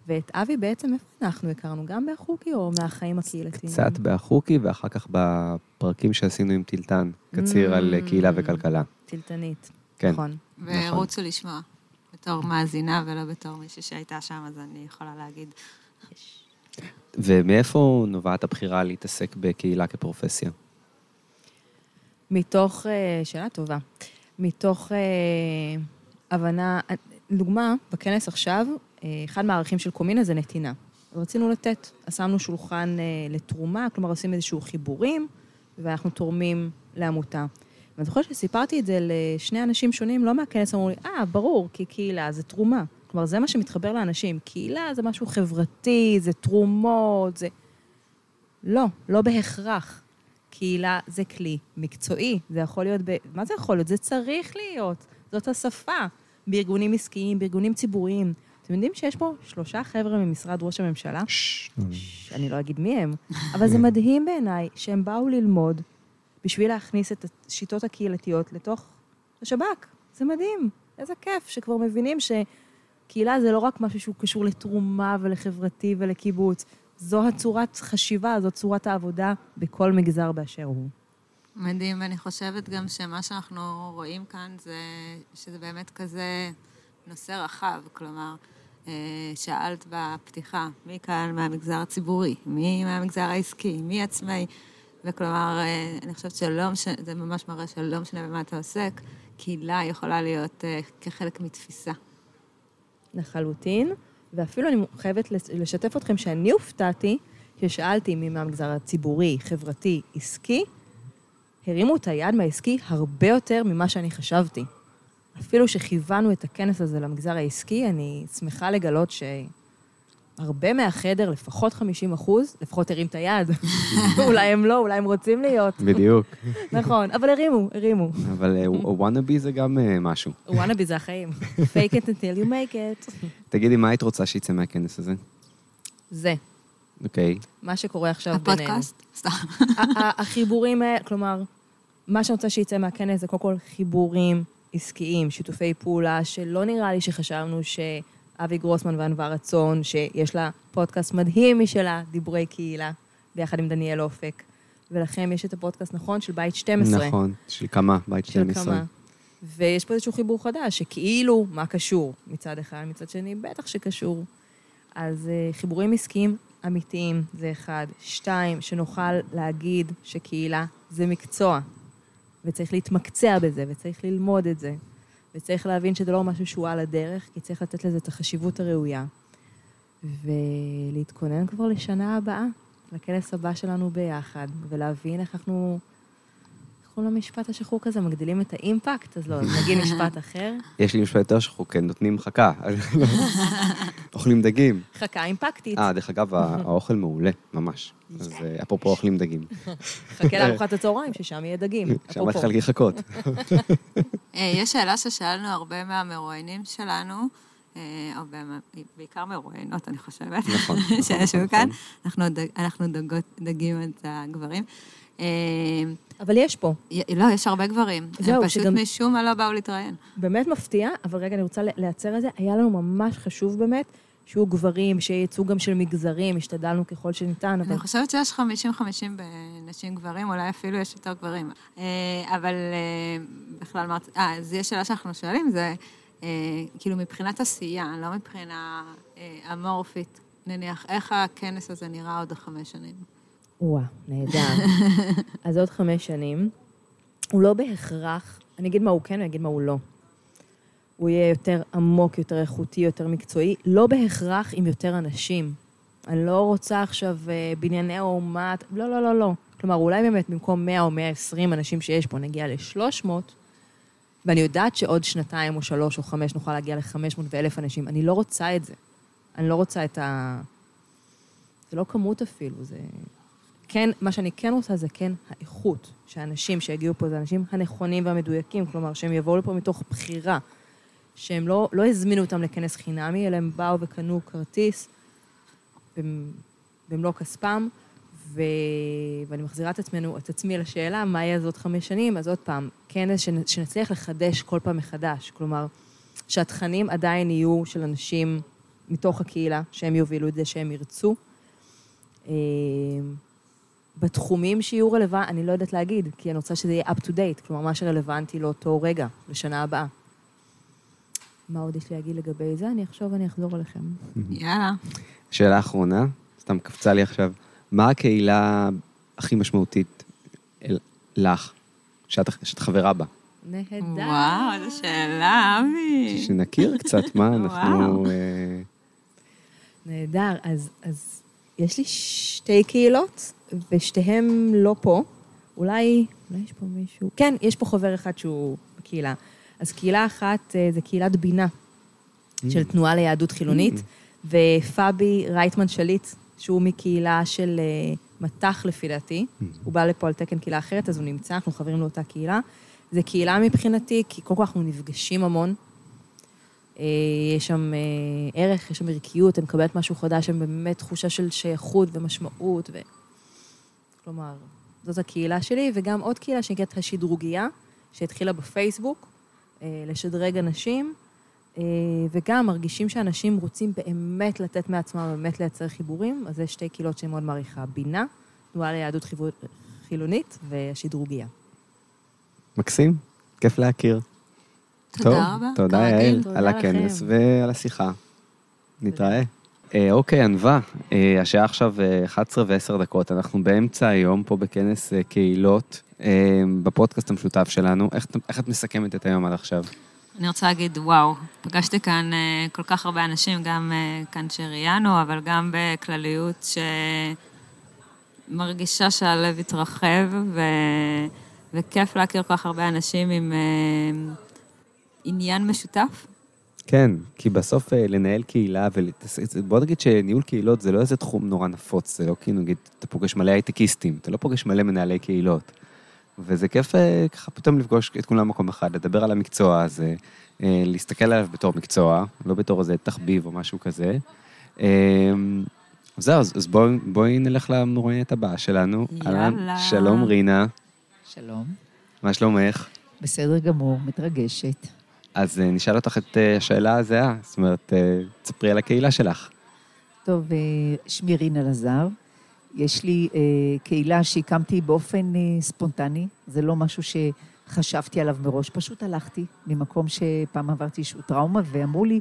ואת אבי בעצם, איפה אנחנו הכרנו? גם באחוקי או מהחיים הקהילתיים? קצת באחוקי, ואחר כך בפרקים שעשינו עם טילטן, קציר על mm. קהילה וכלכלה. טילטנית, כן. נכון. ורוצו לשמוע, בתור מאזינה ולא בתור מישהי שהייתה שם, אז אני יכולה להגיד. ומאיפה נובעת הבחירה להתעסק בקהילה כפרופסיה? מתוך, אה, שאלה טובה, מתוך אה, הבנה, דוגמה, בכנס עכשיו, אחד מהערכים של קומינה זה נתינה. רצינו לתת, שמנו שולחן אה, לתרומה, כלומר עושים איזשהו חיבורים, ואנחנו תורמים לעמותה. ואני זוכרת שסיפרתי את זה לשני אנשים שונים, לא מהכנס, אמרו לי, אה, ברור, כי קהילה זה תרומה. כלומר, זה מה שמתחבר לאנשים. קהילה זה משהו חברתי, זה תרומות, זה... לא, לא בהכרח. קהילה זה כלי מקצועי, זה יכול להיות ב... מה זה יכול להיות? זה צריך להיות, זאת השפה. בארגונים עסקיים, בארגונים ציבוריים. אתם יודעים שיש פה שלושה חבר'ה ממשרד ראש הממשלה? ששש, אני לא אגיד מי הם, אבל זה מדהים בעיניי שהם באו ללמוד בשביל להכניס את השיטות הקהילתיות לתוך השב"כ. זה מדהים. איזה כיף שכבר מבינים שקהילה זה לא רק משהו שהוא קשור לתרומה ולחברתי ולקיבוץ. זו הצורת חשיבה, זו צורת העבודה בכל מגזר באשר הוא. מדהים, ואני חושבת גם שמה שאנחנו רואים כאן זה שזה באמת כזה נושא רחב, כלומר, אה, שאלת בפתיחה, מי כאן מהמגזר הציבורי, מי מהמגזר העסקי, מי עצמאי, וכלומר, אה, אני חושבת שלא משנה, זה ממש מראה שלא משנה במה אתה עוסק, קהילה יכולה להיות אה, כחלק מתפיסה. לחלוטין, ואפילו אני חייבת לשתף אתכם שאני הופתעתי כששאלתי מי מהמגזר הציבורי, חברתי, עסקי, הרימו את היד מהעסקי הרבה יותר ממה שאני חשבתי. אפילו שכיוונו את הכנס הזה למגזר העסקי, אני שמחה לגלות שהרבה מהחדר, לפחות 50 אחוז, לפחות הרים את היד. (laughs) אולי הם לא, אולי הם רוצים להיות. בדיוק. (laughs) נכון, אבל הרימו, הרימו. אבל אה, וואנאבי זה גם אה, משהו. וואנאבי זה החיים. (laughs) fake it until you make it. תגידי, מה היית רוצה שיצא מהכנס הזה? זה, אוקיי. מה שקורה עכשיו בינינו. הפודקאסט? סתם. החיבורים כלומר, מה שאני רוצה שיצא מהכנס זה קודם כל חיבורים עסקיים, שיתופי פעולה, שלא נראה לי שחשבנו שאבי גרוסמן וענווה רצון, שיש לה פודקאסט מדהים משלה, דיבורי קהילה, ביחד עם דניאל אופק. ולכם יש את הפודקאסט, נכון? של בית 12. נכון, של כמה? בית של 12. כמה. ויש פה איזשהו חיבור חדש, שכאילו, מה קשור מצד אחד, מצד שני, בטח שקשור. אז אה, חיבורים עסקיים אמיתיים זה אחד. שתיים, שנוכל להגיד שקהילה זה מקצוע, וצריך להתמקצע בזה, וצריך ללמוד את זה, וצריך להבין שזה לא משהו שהוא על הדרך, כי צריך לתת לזה את החשיבות הראויה. ולהתכונן כבר לשנה הבאה, לכנס הבא שלנו ביחד, ולהבין איך אנחנו... קוראים למשפט השחור כזה? מגדילים את האימפקט? אז לא, נגיד משפט אחר. (laughs) יש לי משפט יותר שחוק, כן, נותנים חכה. (laughs) אוכלים דגים. חכה אימפקטית. אה, דרך אגב, האוכל מעולה, ממש. אז אה, אפרופו אוכלים דגים. חכה לארוחת הצהריים, ששם יהיה דגים. שם. התחלתי לחכות. (laughs) אה, יש שאלה ששאלנו הרבה מהמרואיינים שלנו, אה, הרבה, מה- בעיקר מרואיינות, אני חושבת, נכון, (laughs) שישבו נכון, כאן. נכון. אנחנו דג- אנחנו דגות- דגים את הגברים. אה, אבל יש פה. לא, יש הרבה גברים. זהו, הם פשוט שגם- משום מה לא באו להתראיין. באמת מפתיע, אבל רגע, אני רוצה להצר את זה. היה לנו ממש חשוב באמת שיהיו גברים, שיהיה ייצוג גם של מגזרים, השתדלנו ככל שניתן, אבל אני חושבת שיש 50-50 בנשים גברים, אולי אפילו יש יותר גברים. אה, אבל אה, בכלל, אמרת, אה, אז יש שאלה שאנחנו שואלים, זה כאילו מבחינת עשייה, לא מבחינה אמורפית, נניח, איך הכנס הזה נראה עוד חמש שנים? וואה, נהדר. (laughs) אז עוד חמש שנים. הוא לא בהכרח, אני אגיד מה הוא כן, אני אגיד מה הוא לא. הוא יהיה יותר עמוק, יותר איכותי, יותר מקצועי, לא בהכרח עם יותר אנשים. אני לא רוצה עכשיו אה, בנייני האומה, לא, לא, לא, לא. כלומר, אולי באמת במקום 100 או 120 אנשים שיש פה, נגיע ל-300, ואני יודעת שעוד שנתיים או שלוש או חמש נוכל להגיע ל-500 ו-1,000 אנשים. אני לא רוצה את זה. אני לא רוצה את ה... זה לא כמות אפילו, זה... כן, מה שאני כן רוצה זה כן האיכות, שהאנשים שיגיעו פה זה האנשים הנכונים והמדויקים, כלומר, שהם יבואו לפה מתוך בחירה, שהם לא, לא הזמינו אותם לכנס חינמי, אלא הם באו וקנו כרטיס במ- במלוא כספם, ו... ואני מחזירה את עצמנו, את עצמי לשאלה, מה יהיה עוד חמש שנים? אז עוד פעם, כנס שנ- שנצליח לחדש כל פעם מחדש, כלומר, שהתכנים עדיין יהיו של אנשים מתוך הקהילה, שהם יובילו את זה, שהם ירצו. בתחומים שיהיו רלוונטיים, אני לא יודעת להגיד, כי אני רוצה שזה יהיה up to date, כלומר, מה שרלוונטי לאותו רגע, לשנה הבאה. מה עוד יש לי להגיד לגבי זה? אני אחשוב ואני אחזור אליכם. יאללה. שאלה אחרונה, סתם קפצה לי עכשיו, מה הקהילה הכי משמעותית אל- לך, שאת, שאת חברה בה? נהדר. וואו, איזו שאלה, אבי. שנכיר קצת מה (laughs) אנחנו... אה, נהדר. אז, אז יש לי שתי קהילות, ושתיהן לא פה. אולי, אולי יש פה מישהו... כן, יש פה חבר אחד שהוא בקהילה. אז קהילה אחת אה, זה קהילת בינה, של תנועה ליהדות חילונית, ופאבי רייטמן שליט, שהוא מקהילה של אה, מט"ח לפי דעתי. הוא בא לפה על תקן קהילה אחרת, אז הוא נמצא, אנחנו חברים לאותה קהילה. זה קהילה מבחינתי, כי קודם כל אנחנו נפגשים המון. אה, יש שם ערך, יש שם ערכיות, אני מקבלת משהו חדש, יש שם באמת תחושה של שייכות ומשמעות. ו... כלומר, זאת הקהילה שלי, וגם עוד קהילה שנקראת השדרוגיה, שהתחילה בפייסבוק, אה, לשדרג אנשים, אה, וגם מרגישים שאנשים רוצים באמת לתת מעצמם, באמת לייצר חיבורים, אז יש שתי קהילות שאני מאוד מעריכה, בינה, תנועה ליהדות חיבור- חילונית, והשדרוגיה. מקסים, כיף להכיר. טוב, תודה רבה. תודה. יעל על הכנס לכם. ועל השיחה. נתראה. אה, אוקיי, ענווה, אה, השעה עכשיו אה, 11 ו-10 דקות, אנחנו באמצע היום פה בכנס אה, קהילות, אה, בפודקאסט המשותף שלנו. איך, איך את מסכמת את היום עד עכשיו? אני רוצה להגיד, וואו, פגשתי כאן אה, כל כך הרבה אנשים, גם אה, כאן שראיינו, אבל גם בכלליות שמרגישה שהלב התרחב, ו... וכיף להכיר כל כך הרבה אנשים עם אה, עניין משותף. כן, כי בסוף אה, לנהל קהילה, ולהתעסק- בוא נגיד שניהול קהילות זה לא איזה תחום נורא נפוץ, זה לא כאילו, נגיד, אתה פוגש מלא הייטקיסטים, אתה לא פוגש מלא מנהלי קהילות. וזה כיף אה, ככה פתאום לפגוש את כולם במקום אחד, לדבר על המקצוע הזה, אה, להסתכל עליו בתור מקצוע, לא בתור איזה תחביב או משהו כזה. אה, זהו, אז אז בואי בואי נלך למרואיינת הבאה שלנו. יאללה. שלום רינה, שלום. מה שלומך? בסדר גמור, מתרגשת. אז אה, נשאל אותך את אה, השאלה הזהה, זאת אומרת, אה, תספרי על הקהילה שלך. טוב, שמי רינה לזר. יש לי קהילה שהקמתי באופן ספונטני, זה לא משהו שחשבתי עליו מראש, פשוט הלכתי ממקום שפעם עברתי איזשהו טראומה, ואמרו לי,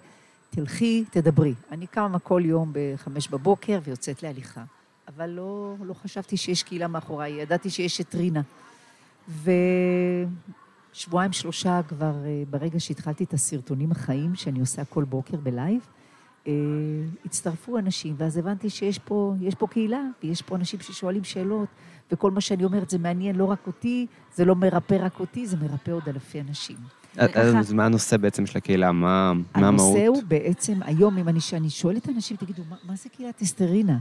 תלכי, תדברי. אני קמה כל יום בחמש בבוקר ויוצאת להליכה. אבל לא, לא חשבתי שיש קהילה מאחוריי, ידעתי שיש את רינה. ושבועיים, שלושה כבר, אה, ברגע שהתחלתי את הסרטונים החיים שאני עושה כל בוקר בלייב, אה, הצטרפו אנשים, ואז הבנתי שיש פה, יש פה קהילה, ויש פה אנשים ששואלים שאלות, וכל מה שאני אומרת זה מעניין לא רק אותי, זה לא מרפא רק אותי, זה מרפא עוד אלפי אנשים. אז מה הנושא בעצם של הקהילה? מה מה המהות? הנושא הוא בעצם, היום, אם אני, שואלת אנשים, תגידו, מה, מה זה קהילת אסתרינה?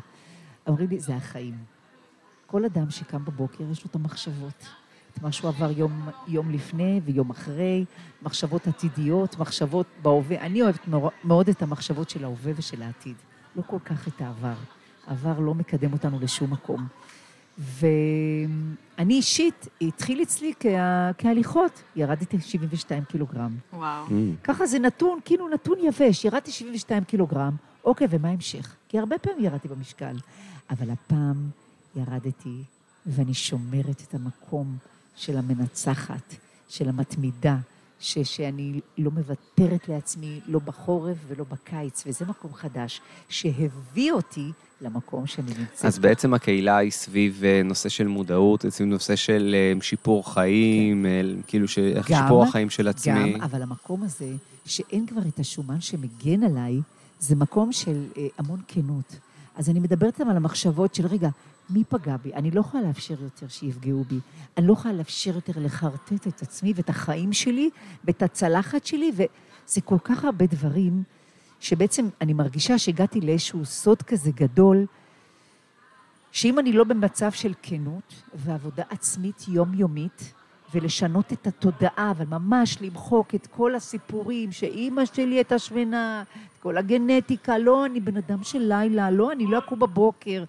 אומרים לי, זה החיים. כל אדם שקם בבוקר, יש לו את המחשבות. את מה שהוא עבר יום, יום לפני ויום אחרי, מחשבות עתידיות, מחשבות בהווה. אני אוהבת מאוד את המחשבות של ההווה ושל העתיד. לא כל כך את העבר. העבר לא מקדם אותנו לשום מקום. ואני אישית, התחיל אצלי כה, כהליכות, ירדתי 72 קילוגרם. וואו. Mm, ככה זה נתון, כאילו נתון יבש. ירדתי 72 קילוגרם, אוקיי, ומה ההמשך? כי הרבה פעמים ירדתי במשקל. אבל הפעם ירדתי, ואני שומרת את המקום של המנצחת, של המתמידה, ש, שאני לא מוותרת לעצמי, לא בחורף ולא בקיץ, וזה מקום חדש שהביא אותי למקום שאני נמצאת. אז בעצם הקהילה היא סביב אה, נושא של מודעות, סביב נושא של אה, שיפור חיים, אה, כאילו ש- כן. גם- שיפור החיים של עצמי. גם, אבל המקום הזה, שאין כבר את השומן שמגן עליי, זה מקום של המון כנות. אז אני מדברת גם על המחשבות של, רגע, מי פגע בי? אני לא יכולה לאפשר יותר שיפגעו בי. אני לא יכולה לאפשר יותר לחרטט את עצמי ואת החיים שלי ואת הצלחת שלי, וזה כל כך הרבה דברים שבעצם אני מרגישה שהגעתי לאיזשהו סוד כזה גדול, שאם אני לא במצב של כנות ועבודה עצמית יומיומית, ולשנות את התודעה, אבל ממש למחוק את כל הסיפורים שאימא שלי הייתה שמנה, את כל הגנטיקה, לא, אני בן אדם של לילה, לא, אני לא אקום בבוקר.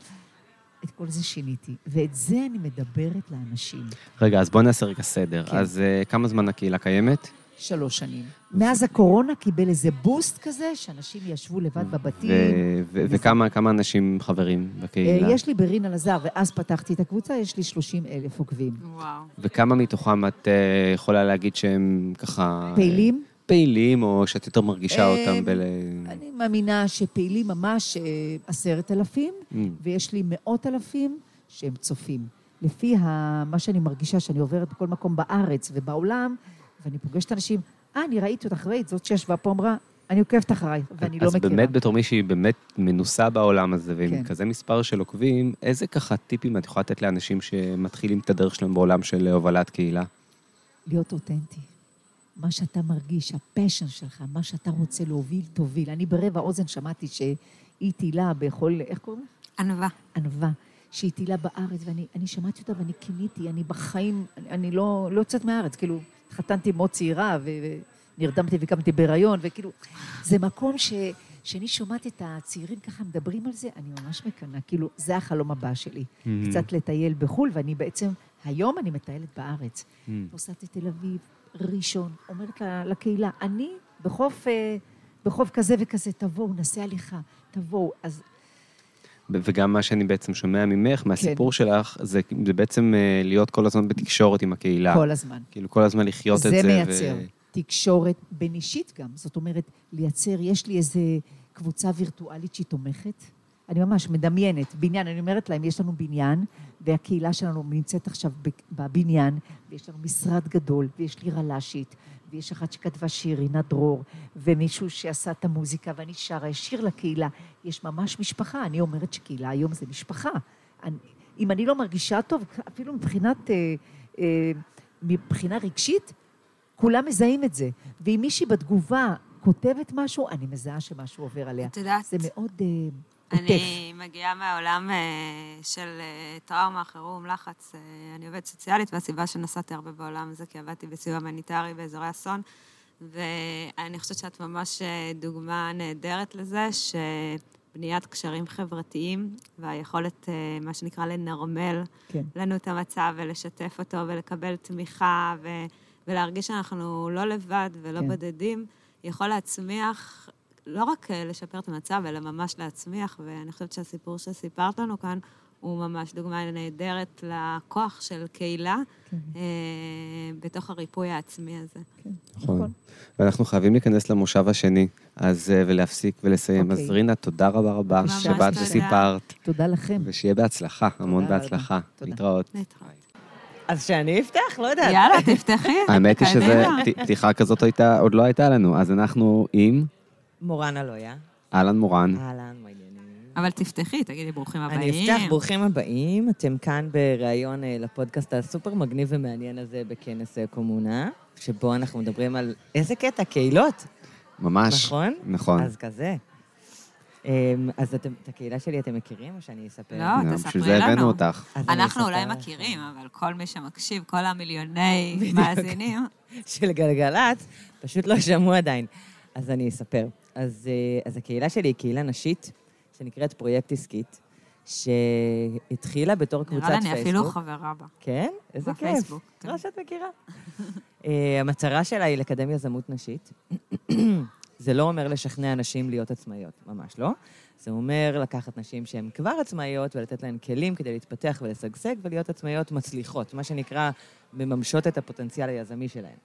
את כל זה שיניתי, ואת זה אני מדברת לאנשים. רגע, אז בואי נעשה רגע סדר. כן. אז אה, כמה זמן הקהילה קיימת? שלוש שנים. מאז הקורונה קיבל איזה בוסט כזה, שאנשים ישבו לבד בבתים. ו- ו- וכמה כמה אנשים חברים בקהילה? אה, יש לי ברינה לזר, ואז פתחתי את הקבוצה, יש לי 30 אלף עוקבים. וואו. וכמה מתוכם את אה, יכולה להגיד שהם ככה... פעילים? פעילים, או שאת יותר מרגישה אה, אותם בל... אני מאמינה שפעילים ממש אה, עשרת אלפים, Mm. ויש לי מאות אלפים שהם צופים. לפי ה- מה שאני מרגישה, שאני עוברת בכל מקום בארץ ובעולם, ואני פוגשת אנשים, אה, אני ראיתי אותך, ראית, זאת שישבה פה אמרה, אני עוקבת אחריי, ואני לא אז מכירה. באמת, בתור מישהי באמת מנוסה בעולם הזה, ועם כן. כזה מספר של עוקבים, איזה ככה טיפים את יכולה לתת לאנשים שמתחילים את הדרך שלהם בעולם של הובלת קהילה? להיות אותנטי. מה שאתה מרגיש, הפשן שלך, מה שאתה רוצה להוביל, תוביל. אני ברבע אוזן שמעתי שהיא תהילה בכל, איך קוראים לה? ענווה. ענווה, שהיא תהילה בארץ, ואני אני שמעתי אותה ואני קיניתי, אני בחיים, אני, אני לא, לא יוצאת מהארץ, כאילו, התחתנתי מאוד צעירה, ו, נרדמתי וקמתי בהיריון, וכאילו, זה מקום ש... כשאני שומעת את הצעירים ככה מדברים על זה, אני ממש מקנאה, כאילו, זה החלום הבא שלי. Mm-hmm. קצת לטייל בחו"ל, ואני בעצם, היום אני מטיילת בארץ. Mm-hmm. נוסעת לתל אביב, ראשון, אומרת לה- לקהילה, אני בחוף, אה, בחוף כזה וכזה, תבואו, נעשה הליכה, תבואו. אז ו- וגם מה שאני בעצם שומע ממך, כן. מהסיפור שלך, זה, זה בעצם אה, להיות כל הזמן בתקשורת עם הקהילה. כל הזמן. כאילו, כל הזמן לחיות את זה זה. מייצר תקשורת בין אישית גם. זאת אומרת, לייצר, יש לי איזו קבוצה וירטואלית שהיא תומכת. אני ממש מדמיינת, בניין, אני אומרת להם, יש לנו בניין, והקהילה שלנו נמצאת עכשיו בבניין, ויש לנו משרד גדול, ויש לי רל"שית, ויש אחת שכתבה שיר, רינת דרור, ומישהו שעשה את המוזיקה, ואני שרה, שיר לקהילה. יש ממש משפחה. אני אומרת שקהילה היום זה משפחה. אני, אם אני לא מרגישה טוב, אפילו מבחינת, אה, אה, מבחינה רגשית, כולם מזהים את זה. ואם מישהי בתגובה כותבת משהו, אני מזהה שמשהו עובר עליה. את יודעת, זה מאוד אה. אני מגיעה מהעולם אה, של אה, טראומה, חירום, לחץ. אה, אני עובדת סוציאלית, והסיבה שנסעתי הרבה בעולם הזה, כי עבדתי בסיוע הומניטרי באזורי אסון, ואני חושבת שאת ממש דוגמה נהדרת לזה, שבניית קשרים חברתיים והיכולת, מה שנקרא, לנרמל כן. לנו את המצב ולשתף אותו ולקבל תמיכה ו... ולהרגיש שאנחנו לא לבד ולא. כן. בודדים, יכול להצמיח, לא רק אה, לשפר את המצב, אלא ממש להצמיח, ואני חושבת שהסיפור שסיפרת לנו כאן הוא ממש דוגמה נהדרת לכוח של קהילה כן. אה, בתוך הריפוי העצמי הזה. נכון. ואנחנו חייבים להיכנס למושב השני, אז, אה, ולהפסיק ולסיים. אוקיי. אז רינה, תודה רבה רבה ממש שבאת תודה. וסיפרת, תודה לכם. ושיהיה בהצלחה, המון. בהצלחה. תודה. להתראות. להתראות. אז שאני אפתח? לא יודעת. יאללה, תפתחי. האמת היא. פ- פתיחה כזאת עוד לא הייתה לנו, אז אנחנו עם מורן אלויה. אהלן מורן. אהלן, מה העניינים? אבל תפתחי, תגידי ברוכים הבאים. אני אפתח, ברוכים הבאים. אתם כאן בריאיון אה, לפודקאסט הסופר מגניב ומעניין הזה בכנס אה, קומונה, שבו אנחנו מדברים על איזה קטע, קהילות, ממש. נכון? נכון. אז כזה. אמ, אז אתם, את הקהילה שלי אתם מכירים, או שאני אספר? לא, תספרי בשביל זה הבאנו לנו. אותך. אנחנו אולי. מכירים, אבל כל מי שמקשיב, כל המיליוני. מאזינים, (laughs) של גלגלצ, פשוט לא שמעו עדיין. אז אני אספר. אז, אה, אז הקהילה שלי היא קהילה נשית, שנקראת פרויקט עסקית, שהתחילה בתור קבוצת נראה פייסבוק. לי אני אפילו חברה בה. כן? איזה כיף. בפייסבוק, כן. לא שאת מכירה. (laughs) אה, המטרה שלה היא לקדם יזמות נשית. (clears throat) זה לא אומר לשכנע נשים להיות עצמאיות, ממש לא. זה אומר לקחת נשים שהן כבר עצמאיות ולתת להן כלים כדי להתפתח ולשגשג ולהיות עצמאיות מצליחות, מה שנקרא, מממשות את הפוטנציאל היזמי שלהן.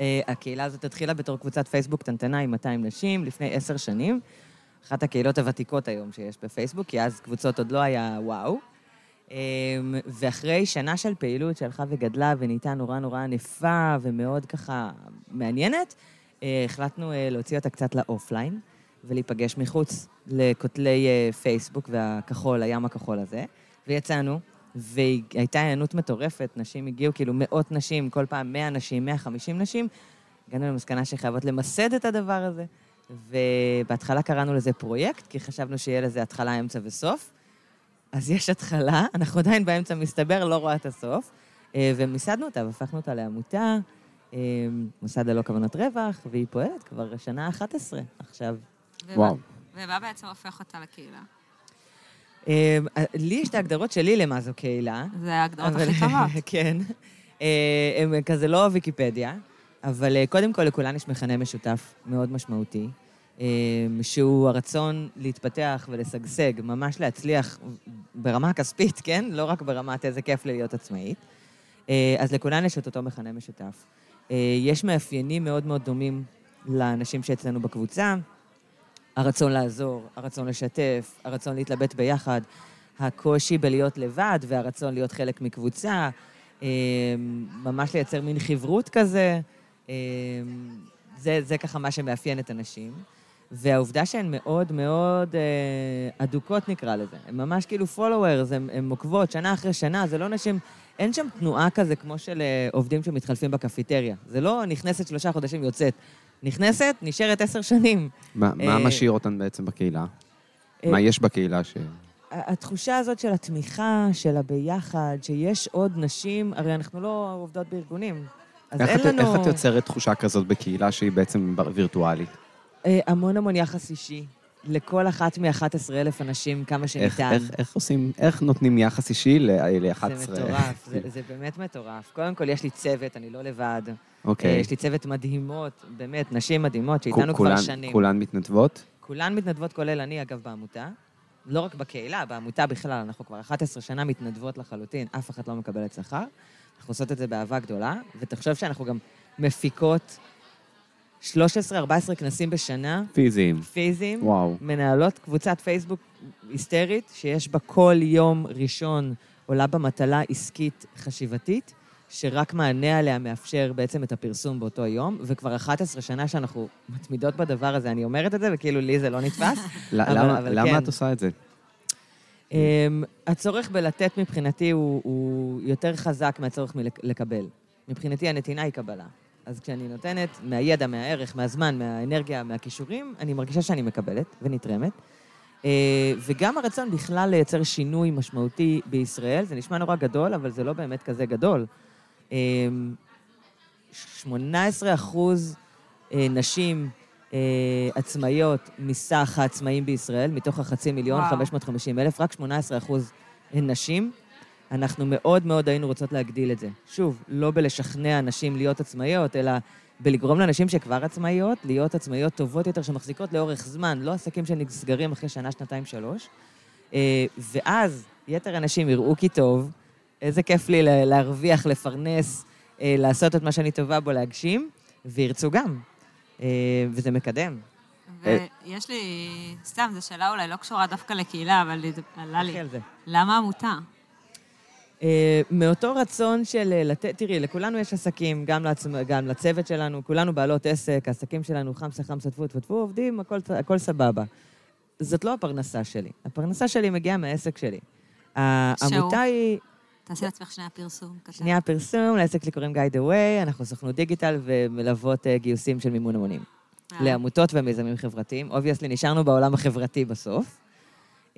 אה, הקהילה הזאת התחילה בתור קבוצת פייסבוק קטנטנה עם 200 נשים לפני עשר שנים. אחת הקהילות הוותיקות היום שיש בפייסבוק, כי אז קבוצות עוד לא היה וואו. אמ, ואחרי שנה של פעילות שהלכה וגדלה ונהייתה נורא נורא ענפה ומאוד ככה מעניינת, אה, החלטנו אה, להוציא אותה קצת לאופליין ולהיפגש מחוץ לכותלי פייסבוק והכחול, הים הכחול הזה, ויצאנו, והייתה היענות מטורפת, נשים הגיעו, כאילו מאות נשים, כל פעם 100 נשים, 150 נשים. הגענו למסקנה שחייבות למסד את הדבר הזה, ובהתחלה קראנו לזה פרויקט, כי חשבנו שיהיה לזה התחלה, אמצע וסוף. אז יש התחלה, אנחנו עדיין באמצע, מסתבר, לא רואה את הסוף, אה, ומיסדנו אותה והפכנו אותה לעמותה, אה, מוסד ללא כוונות רווח, והיא פועלת כבר שנה 11 עכשיו. ומה- וואו. ומה בעצם הופך אותה לקהילה? אה, לי יש את ההגדרות שלי למה זו קהילה. זה ההגדרות הכי טובות. (laughs) כן. אה, הם כזה לא ויקיפדיה, אבל אה, קודם כל לכולן יש מכנה משותף מאוד משמעותי, אה, שהוא הרצון להתפתח ולשגשג, ממש להצליח ברמה הכספית, (laughs) כן? לא רק ברמת איזה כיף לי להיות עצמאית. אז לכולן יש את אותו מכנה משותף. יש מאפיינים מאוד מאוד דומים לאנשים שאצלנו בקבוצה, הרצון לעזור, הרצון לשתף, הרצון להתלבט ביחד, הקושי בלהיות לבד והרצון להיות חלק מקבוצה, אה, ממש לייצר מין חברות כזה. אה, זה, זה ככה מה שמאפיין את הנשים. והעובדה שהן מאוד מאוד אה, אדוקות, נקרא לזה. הן ממש כאילו followers, הן עוקבות שנה אחרי שנה, זה לא נשים... אין שם תנועה כזה כמו של עובדים שמתחלפים בקפיטריה. זה לא נכנסת שלושה חודשים, יוצאת. נכנסת, נשארת עשר שנים. מה מה אה, משאיר אותן בעצם בקהילה? אה, מה יש בקהילה ש... התחושה הזאת של התמיכה, של הביחד, שיש עוד נשים, הרי אנחנו לא עובדות בארגונים. אז אין את- לנו... איך את יוצרת תחושה כזאת בקהילה שהיא בעצם וירטואלית? אה, המון המון יחס אישי. לכל אחת מ-11,000 אנשים, כמה איך, שניתן. איך, איך עושים, איך נותנים יחס אישי ל-11? זה מטורף, זה, זה באמת מטורף. קודם כל, יש לי צוות, אני לא לבד. אה, אוקיי. יש לי צוות מדהימות, באמת, נשים מדהימות, שאיתנו כבר כולן- שנים. כולן מתנדבות? כולן מתנדבות, כולל אני, אגב, בעמותה. לא רק בקהילה, בעמותה בכלל, אנחנו כבר 11 שנה מתנדבות לחלוטין, אף אחת לא מקבלת שכר. אנחנו עושות את זה באהבה גדולה, ותחשוב שאנחנו גם מפיקות 13-14 כנסים בשנה, פיזיים. פיזיים. וואו. מנהלות קבוצת פייסבוק היסטרית, שיש בה כל יום ראשון עולה בה מטלה עסקית חשיבתית, שרק מענה עליה מאפשר בעצם את הפרסום באותו יום, וכבר 11 שנה שאנחנו מתמידות בדבר הזה. אני אומרת את זה, וכאילו לי זה לא נתפס. (laughs) אבל- למה- אבל למה כן. את עושה את זה? Um, הצורך בלתת מבחינתי הוא, הוא יותר חזק מהצורך לקבל. מבחינתי הנתינה היא קבלה. אז כשאני נותנת מהידע, מהערך, מהזמן, מהאנרגיה, מהכישורים, אני מרגישה שאני מקבלת ונתרמת. Uh, וגם הרצון בכלל לייצר שינוי משמעותי בישראל, זה נשמע נורא גדול, אבל זה לא באמת כזה גדול. Um, 18 אחוז uh, נשים עצמאיות מסך העצמאים בישראל, מתוך החצי מיליון, וואו. 550 אלף, רק 18 אחוז הן נשים. אנחנו מאוד מאוד היינו רוצות להגדיל את זה. שוב, לא בלשכנע נשים להיות עצמאיות, אלא בלגרום לנשים שכבר עצמאיות, להיות עצמאיות טובות יותר, שמחזיקות לאורך זמן, לא עסקים שנסגרים אחרי שנה, שנתיים, שלוש. אה, ואז יתר הנשים יראו כי טוב, איזה כיף לי לה- להרוויח, לפרנס, אה, לעשות את מה שאני טובה בו, להגשים, וירצו גם. אה, וזה מקדם. ויש לי, סתם, זו שאלה אולי לא קשורה דווקא לקהילה, אבל עלה לי. למה עמותה? אה, מאותו רצון של אה, לתת, תראי, לכולנו יש עסקים, גם, לעצמ, גם לצוות שלנו, כולנו בעלות עסק, העסקים שלנו חמסה חמסה טפו טפו עובדים, הכל, הכל סבבה. זאת לא הפרנסה שלי. הפרנסה שלי מגיעה מהעסק שלי. העמותה היא, תעשי לעצמך שנייה פרסום. קטן. שנייה פרסום, לעסק שלי קוראים Guide Away, אנחנו סוכנות דיגיטל ומלוות אה, גיוסים של מימון המונים. לעמותות ומיזמים חברתיים. obviously, נשארנו בעולם החברתי בסוף.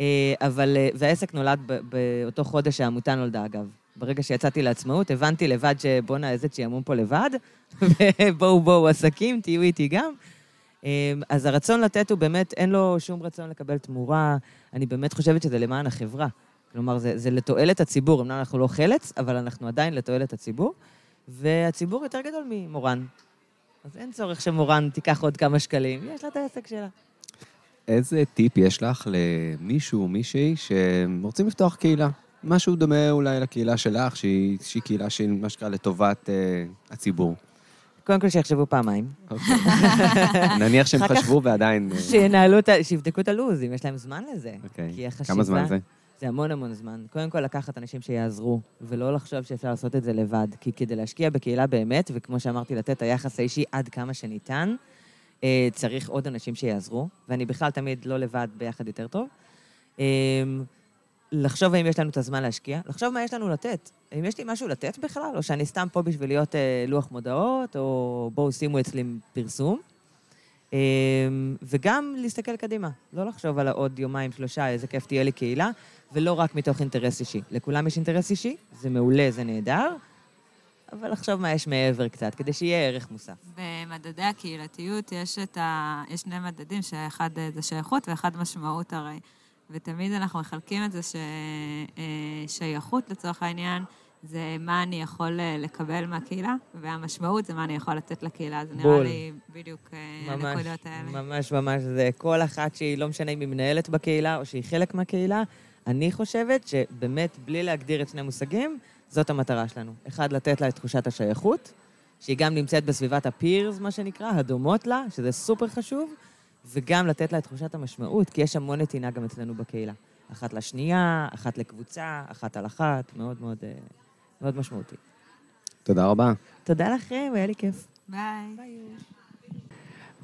אה, אבל, אה, והעסק נולד באותו חודש שהעמותה נולדה, אגב. ברגע שיצאתי לעצמאות, הבנתי לבד שבואנה, איזה שעמום פה לבד, (laughs) ובואו בואו עסקים, תהיו איתי גם. אה, אז הרצון לתת הוא באמת, אין לו שום רצון לקבל תמורה. אני באמת חושבת שזה למען החברה. כלומר, זה, זה לתועלת הציבור. אמנם אנחנו לא חלץ, אבל אנחנו עדיין לתועלת הציבור. והציבור יותר גדול ממורן. אז אין צורך שמורן תיקח עוד כמה שקלים, יש לה את העסק שלה. איזה טיפ יש לך למישהו או מישהי שרוצים לפתוח קהילה? משהו דומה אולי לקהילה שלך, שהיא, שהיא קהילה שהיא מה שנקרא לטובת אה, הציבור. קודם כל שיחשבו פעמיים. אוקיי. נניח שהם חשבו ועדיין... אה, שינהלו את ה... שיבדקו את הלו"ז, אם יש להם זמן לזה. אוקיי. כי החשיבה... כמה זמן זה? זה המון המון זמן. קודם כל לקחת אנשים שיעזרו, ולא לחשוב שאפשר לעשות את זה לבד. כי כדי להשקיע בקהילה באמת, וכמו שאמרתי, לתת את היחס האישי עד כמה שניתן, צריך עוד אנשים שיעזרו, ואני בכלל תמיד לא לבד, ביחד יותר טוב. אה, לחשוב האם יש לנו את הזמן להשקיע, לחשוב מה יש לנו לתת. האם יש לי משהו לתת בכלל, או שאני סתם פה בשביל להיות אה, לוח מודעות, או בואו שימו אצלי פרסום. אה, וגם להסתכל קדימה, לא לחשוב על העוד יומיים, שלושה, איזה כיף תהיה לי קהילה, ולא רק מתוך אינטרס אישי. לכולם יש אינטרס אישי, זה מעולה, זה נהדר, אבל לחשוב מה יש מעבר קצת, כדי שיהיה ערך מוסף. במדדי הקהילתיות יש את ה... יש שני מדדים, שאחד אה, זה שייכות ואחד משמעות הרי. ותמיד אנחנו מחלקים את זה ששייכות, לצורך העניין, זה מה אני יכול אה, לקבל מהקהילה, והמשמעות זה מה אני יכול לתת לקהילה. זה נראה בול. לי בדיוק אה, ממש, הנקודות האלה. ממש ממש, זה כל אחת שהיא, לא משנה אם היא מנהלת בקהילה או שהיא חלק מהקהילה, אני חושבת שבאמת, בלי להגדיר את שני מושגים, זאת המטרה שלנו. אחד, לתת לה את תחושת השייכות, שהיא גם נמצאת בסביבת הפירס, מה שנקרא, הדומות לה, שזה סופר חשוב, וגם לתת לה את תחושת המשמעות, כי יש המון נתינה גם אצלנו בקהילה. אחת לשנייה, אחת לקבוצה, אחת על אחת, מאוד מאוד, אה, מאוד משמעותי. תודה רבה. תודה לכם, היה לי כיף. ביי.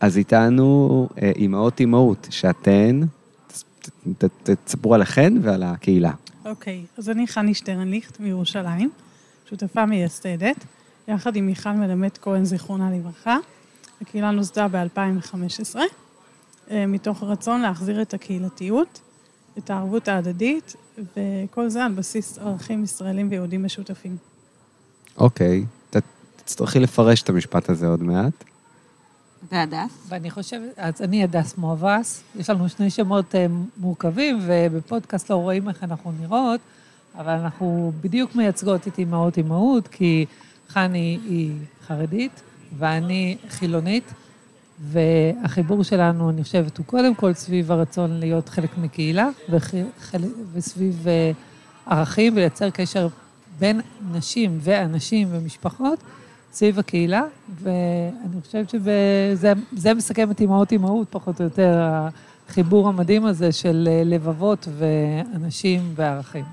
אז איתנו אה, אימהות אימהות, שאתן, ת- ת- ת- תספרו עליכן ועל הקהילה. אוקיי, אז אני חני שטרנליכט מירושלים, שותפה מייסדת, יחד עם מיכל מלמד כהן, זיכרונה לברכה. הקהילה נוסדה ב-2015, מתוך רצון להחזיר את הקהילתיות, את הערבות ההדדית, וכל זה על בסיס ערכים ישראלים ויהודים משותפים. אוקיי. ת- תצטרכי לפרש את המשפט הזה עוד מעט. והדס? ואני חושבת, אז אני הדס מואבס, יש לנו שני שמות אה, מורכבים, ובפודקאסט לא רואים איך אנחנו נראות, אבל אנחנו בדיוק מייצגות את אימהות אימהות, כי חני היא חרדית ואני חילונית, והחיבור שלנו, אני חושבת, הוא קודם כל סביב הרצון להיות חלק מקהילה, וחלק, וסביב אה, ערכים, ולייצר קשר בין נשים ואנשים ומשפחות סביב הקהילה, ואני חושבת שזה מסכם את אימהות אימהות, פחות או יותר, החיבור המדהים הזה של אה, לבבות ואנשים וערכים.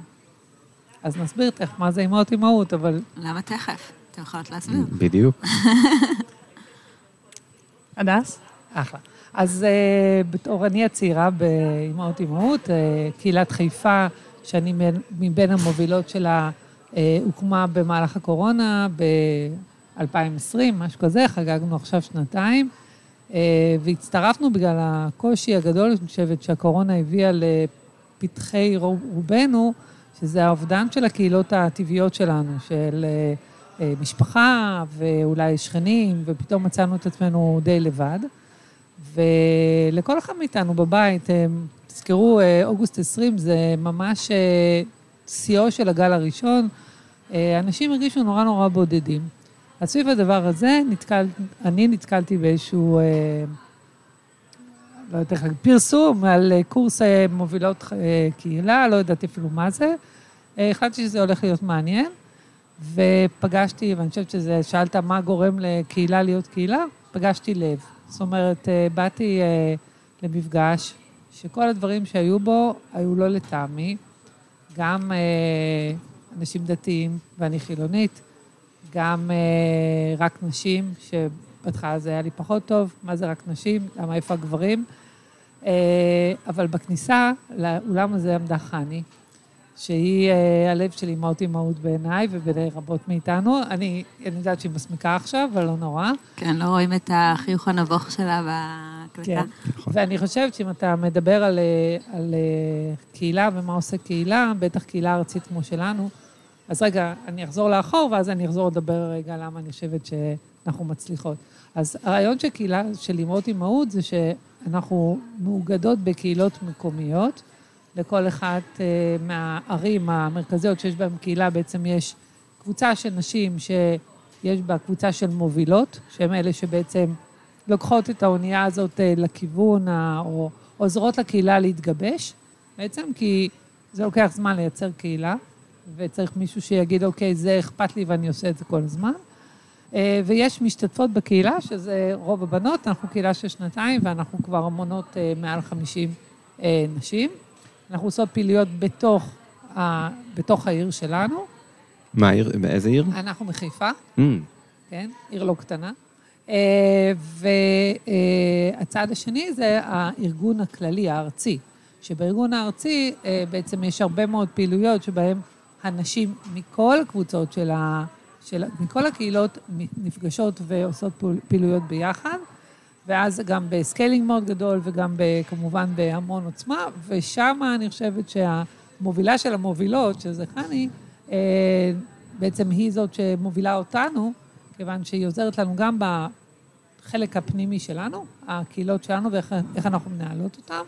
אז נסביר תכף מה זה אימהות אימהות, אבל... למה תכף? אתם יכולות להסביר. בדיוק. (laughs) הדס? אחלה. אז uh, בתור אני הצעירה באימהות אימהות, uh, קהילת חיפה, שאני מבין המובילות שלה, uh, הוקמה במהלך הקורונה ב-2020, משהו כזה, חגגנו עכשיו שנתיים, uh, והצטרפנו בגלל הקושי הגדול, אני חושבת שהקורונה הביאה לפתחי רובנו, שזה האובדן של הקהילות הטבעיות שלנו, של... Uh, אה, משפחה ואולי שכנים, ופתאום מצאנו את עצמנו די לבד. ולכל אחד מאיתנו בבית, אה, תזכרו, אה, אוגוסט 20 זה ממש שיאו של הגל הראשון. אנשים הרגישו נורא נורא בודדים. אז סביב הדבר הזה, נתקל, אני נתקלתי באיזשהו, לא יודעת איך פרסום על קורס מובילות קהילה, לא יודעת אפילו מה זה. החלטתי שזה הולך להיות מעניין. ופגשתי, ואני חושבת שזה, שאלת מה גורם לקהילה להיות קהילה, פגשתי לב. זאת אומרת, אה, באתי אה, למפגש שכל הדברים שהיו בו היו לא לטעמי, גם אה, אנשים דתיים, ואני חילונית, גם רק נשים, שבהתחלה זה היה לי פחות טוב, מה זה רק נשים, למה איפה הגברים? אבל בכניסה לאולם הזה עמדה חני, שהיא uh, הלב של אימהות אימהות בעיניי ובעיני רבות מאיתנו. אני, אני יודעת שהיא מסמיקה עכשיו, אבל לא נורא. כן, לא רואים את החיוך הנבוך שלה בהקלטה. כן, ואני חושבת שאם אתה מדבר על, אה, על אה, קהילה ומה עושה קהילה, בטח קהילה ארצית כמו שלנו, אז רגע, אני אחזור לאחור, ואז אני אחזור לדבר רגע למה אני חושבת שאנחנו מצליחות. אז הרעיון של קהילה, של אימהות אימהות, זה שאנחנו מאוגדות בקהילות מקומיות, לכל אחת אה, מהערים המרכזיות שיש בהן קהילה, בעצם יש קבוצה של נשים שיש בה קבוצה של מובילות, שהן אלה שבעצם לוקחות את האונייה הזאת אה, לכיוון, או עוזרות לקהילה להתגבש, בעצם כי זה לוקח זמן לייצר קהילה, וצריך מישהו שיגיד, אוקיי, זה אכפת לי ואני עושה את זה כל הזמן. אה, ויש משתתפות בקהילה, שזה רוב הבנות, אנחנו קהילה של שנתיים, ואנחנו כבר מונות מעל 50 נשים. אנחנו עושות פעילויות בתוך, ה, בתוך העיר שלנו. מה העיר? באיזה עיר? אנחנו מחיפה, mm. כן, עיר לא קטנה. אה, והצעד השני זה הארגון הכללי, הארצי, שבארגון הארצי אה, בעצם יש הרבה מאוד פעילויות שבהן הנשים מכל הקבוצות של ה... של, מכל הקהילות נפגשות ועושות פעילויות ביחד. ואז גם ב scaling מאוד גדול, וגם כמובן בהמון עוצמה, ושם אני חושבת שהמובילה של המובילות, שזה חני, אה, בעצם היא זאת שמובילה אותנו, כיוון שהיא עוזרת לנו גם בחלק הפנימי שלנו, הקהילות שלנו ואיך אנחנו מנהלות אותן,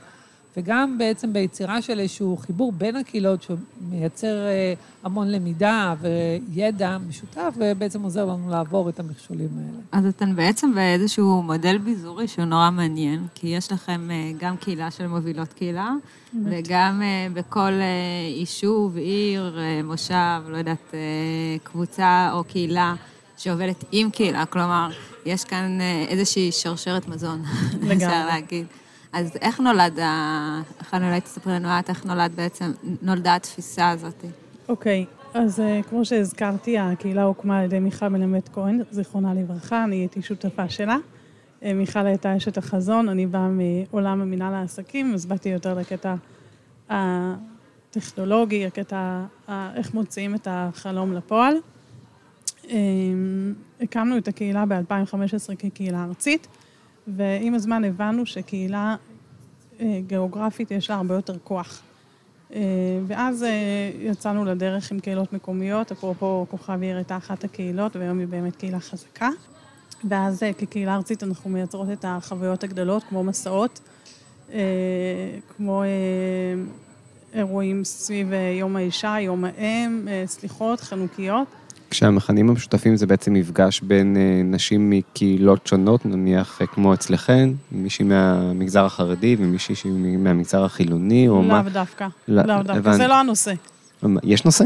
וגם בעצם ביצירה של איזשהו חיבור בין הקהילות שמייצר אה, המון למידה וידע משותף, ובעצם עוזר לנו לעבור את המכשולים האלה. אז אתן בעצם באיזשהו מודל ביזורי שהוא נורא מעניין, כי יש לכם אה, גם קהילה של מובילות קהילה, וגם אה, בכל יישוב, עיר, מושב, לא יודעת, קבוצה או קהילה שעובדת עם קהילה, כלומר, יש כאן איזושהי שרשרת מזון, (laughs) אפשר להגיד. אז איך נולד, חני, אולי תספרי לנו את, איך נולד בעצם, נולדה התפיסה הזאת? אוקיי, okay, אז uh, כמו שהזכרתי, הקהילה הוקמה על ידי מיכל מלמד כהן, זיכרונה לברכה, אני הייתי שותפה שלה. Uh, מיכל הייתה אשת החזון, אני באה מעולם המינהל העסקים, אז באתי יותר לקטע הטכנולוגי, הקטע איך מוציאים את החלום לפועל. Um, הקמנו את הקהילה ב-2015 כקהילה ארצית. ועם הזמן הבנו שקהילה אה, גיאוגרפית יש לה הרבה יותר כוח. אה, ואז אה, יצאנו לדרך עם קהילות מקומיות, אפרופו כוכב עיר הייתה אחת הקהילות, והיום היא באמת קהילה חזקה. ואז כקהילה ארצית אנחנו מייצרות את החוויות הגדולות, כמו מסעות, כמו אירועים סביב יום האישה, יום האם, סליחות, חנוכיות. כשהמכנים המשותפים זה בעצם מפגש בין נשים מקהילות שונות, נניח כמו אצלכן, מישהי מהמגזר החרדי ומישהי מהמגזר החילוני, או לאו מה? דווקא, לא, לאו דווקא, הבנתי. זה לא הנושא. יש נושא?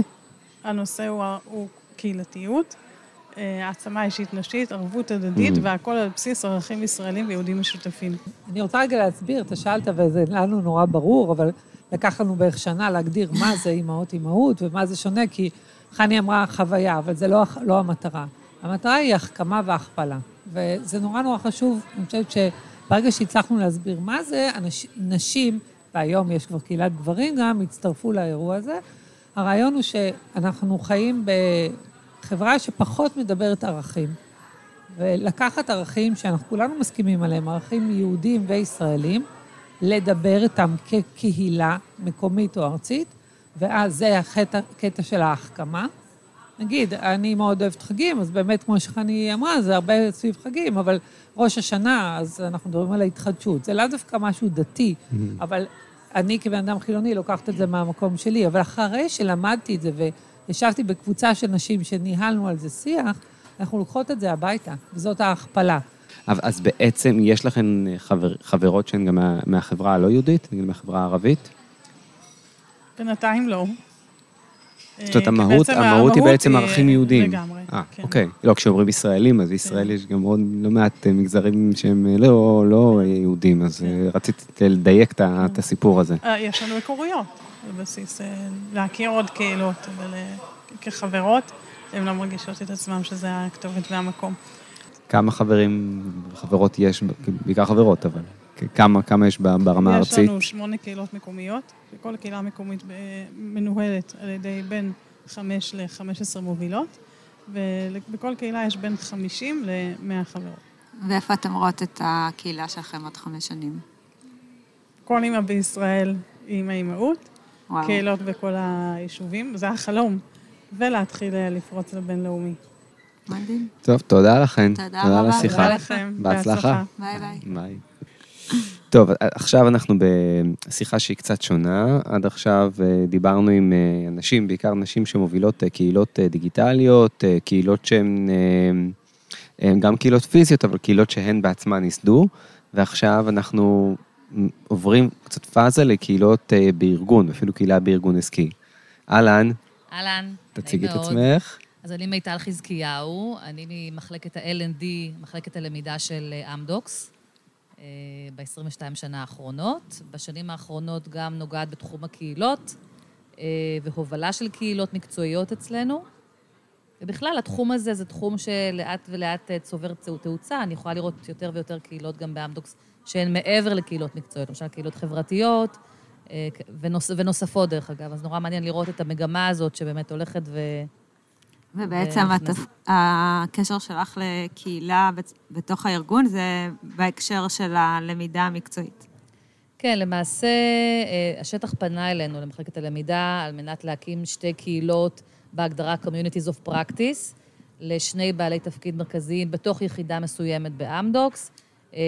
הנושא הוא, הוא קהילתיות, אה, העצמה אישית נשית, ערבות הדדית, Mm. והכל על בסיס ערכים ישראלים ויהודים משותפים. אני רוצה רגע להסביר, אתה שאלת וזה לנו נורא ברור, אבל לקח לנו בערך שנה להגדיר מה זה אימהות אימהות ומה זה שונה, כי חני אמרה חוויה, אבל זה לא, לא המטרה. המטרה היא החכמה והכפלה. וזה נורא נורא חשוב, אני חושבת שברגע שהצלחנו להסביר מה זה, אנש, נשים, והיום יש כבר קהילת גברים גם, הצטרפו לאירוע הזה. הרעיון הוא שאנחנו חיים בחברה שפחות מדברת ערכים. ולקחת ערכים שאנחנו כולנו מסכימים עליהם, ערכים יהודיים וישראלים, לדבר איתם כקהילה מקומית או ארצית, ואז זה הקטע, הקטע של ההחכמה. נגיד, אני מאוד אוהבת חגים, אז באמת, כמו שחני אמרה, זה הרבה סביב חגים, אבל ראש השנה, אז אנחנו מדברים על ההתחדשות. זה לאו דווקא משהו דתי, אבל אני כבן אדם חילוני לוקחת את זה מהמקום שלי. אבל אחרי שלמדתי את זה וישבתי בקבוצה של נשים שניהלנו על זה שיח, אנחנו לוקחות את זה הביתה, וזאת ההכפלה. אז בעצם יש לכן חבר, חברות שהן גם מה, מהחברה הלא יהודית, נגיד מהחברה הערבית? בינתיים לא. זאת אומרת, המהות, המהות היא בעצם ערכים יהודיים. לגמרי, אה, כן. אוקיי. לא, כשאומרים ישראלים, אז בישראל יש גם עוד לא מעט אה, מגזרים שהם אה, לא, לא יהודים, אז אה, רציתי לדייק את הסיפור הזה. יש לנו היכרויות, בבסיס להכיר עוד קהילות, אבל כחברות, הן לא מרגישות את עצמן שזה הכתובת והמקום. כמה חברים וחברות יש, בעיקר חברות, אבל כמה, כמה יש ברמה יש הארצית? לנו שמונה קהילות מקומיות, וכל קהילה מקומית ב- מנוהלת על ידי בין חמש ל-15 מובילות, ובכל קהילה יש בין 50 ל-100 חברות. ואיפה אתם רואות את הקהילה שלכם עוד חמש שנים? כל אימא בישראל היא אימא אימהות, וואו. קהילות בכל היישובים, זה החלום, ולהתחיל אה, לפרוץ לבינלאומי. מדהים. טוב, תודה לכן. תודה תודה על רבה. תודה לכם. בהצלחה. ביי ביי. ביי. טוב, עכשיו אנחנו בשיחה שהיא קצת שונה. עד עכשיו אה, דיברנו עם אה, אנשים, בעיקר נשים שמובילות אה, קהילות אה, דיגיטליות, אה, קהילות שהן אה, הן גם קהילות פיזיות, אבל קהילות שהן בעצמן ייסדו, ועכשיו אנחנו עוברים קצת פאזה לקהילות אה, בארגון, אפילו קהילה בארגון עסקי. אהלן, אהלן. תציגי את. עצמך. אז אני מיטל חזקיהו, אני ממחלקת ה-L&D, מחלקת הלמידה של אה, אמדוקס, ב-22 שנה האחרונות. בשנים האחרונות גם נוגעת בתחום הקהילות אה, והובלה של קהילות מקצועיות אצלנו. ובכלל, התחום הזה זה תחום שלאט ולאט אה, צובר תאוצה. אני יכולה לראות יותר ויותר קהילות גם באמדוקס שהן מעבר לקהילות מקצועיות, למשל קהילות חברתיות אה, ונוס, ונוספות, דרך אגב. אז נורא מעניין לראות את המגמה הזאת שבאמת הולכת ו... ובעצם ונכנס- התפ... הקשר שלך לקהילה בתוך הארגון זה בהקשר של הלמידה המקצועית. כן, למעשה אה, השטח פנה אלינו, למחלקת הלמידה, על מנת להקים שתי קהילות בהגדרה Communities of Practice, לשני בעלי תפקיד מרכזיים בתוך יחידה מסוימת באמדוקס, אה,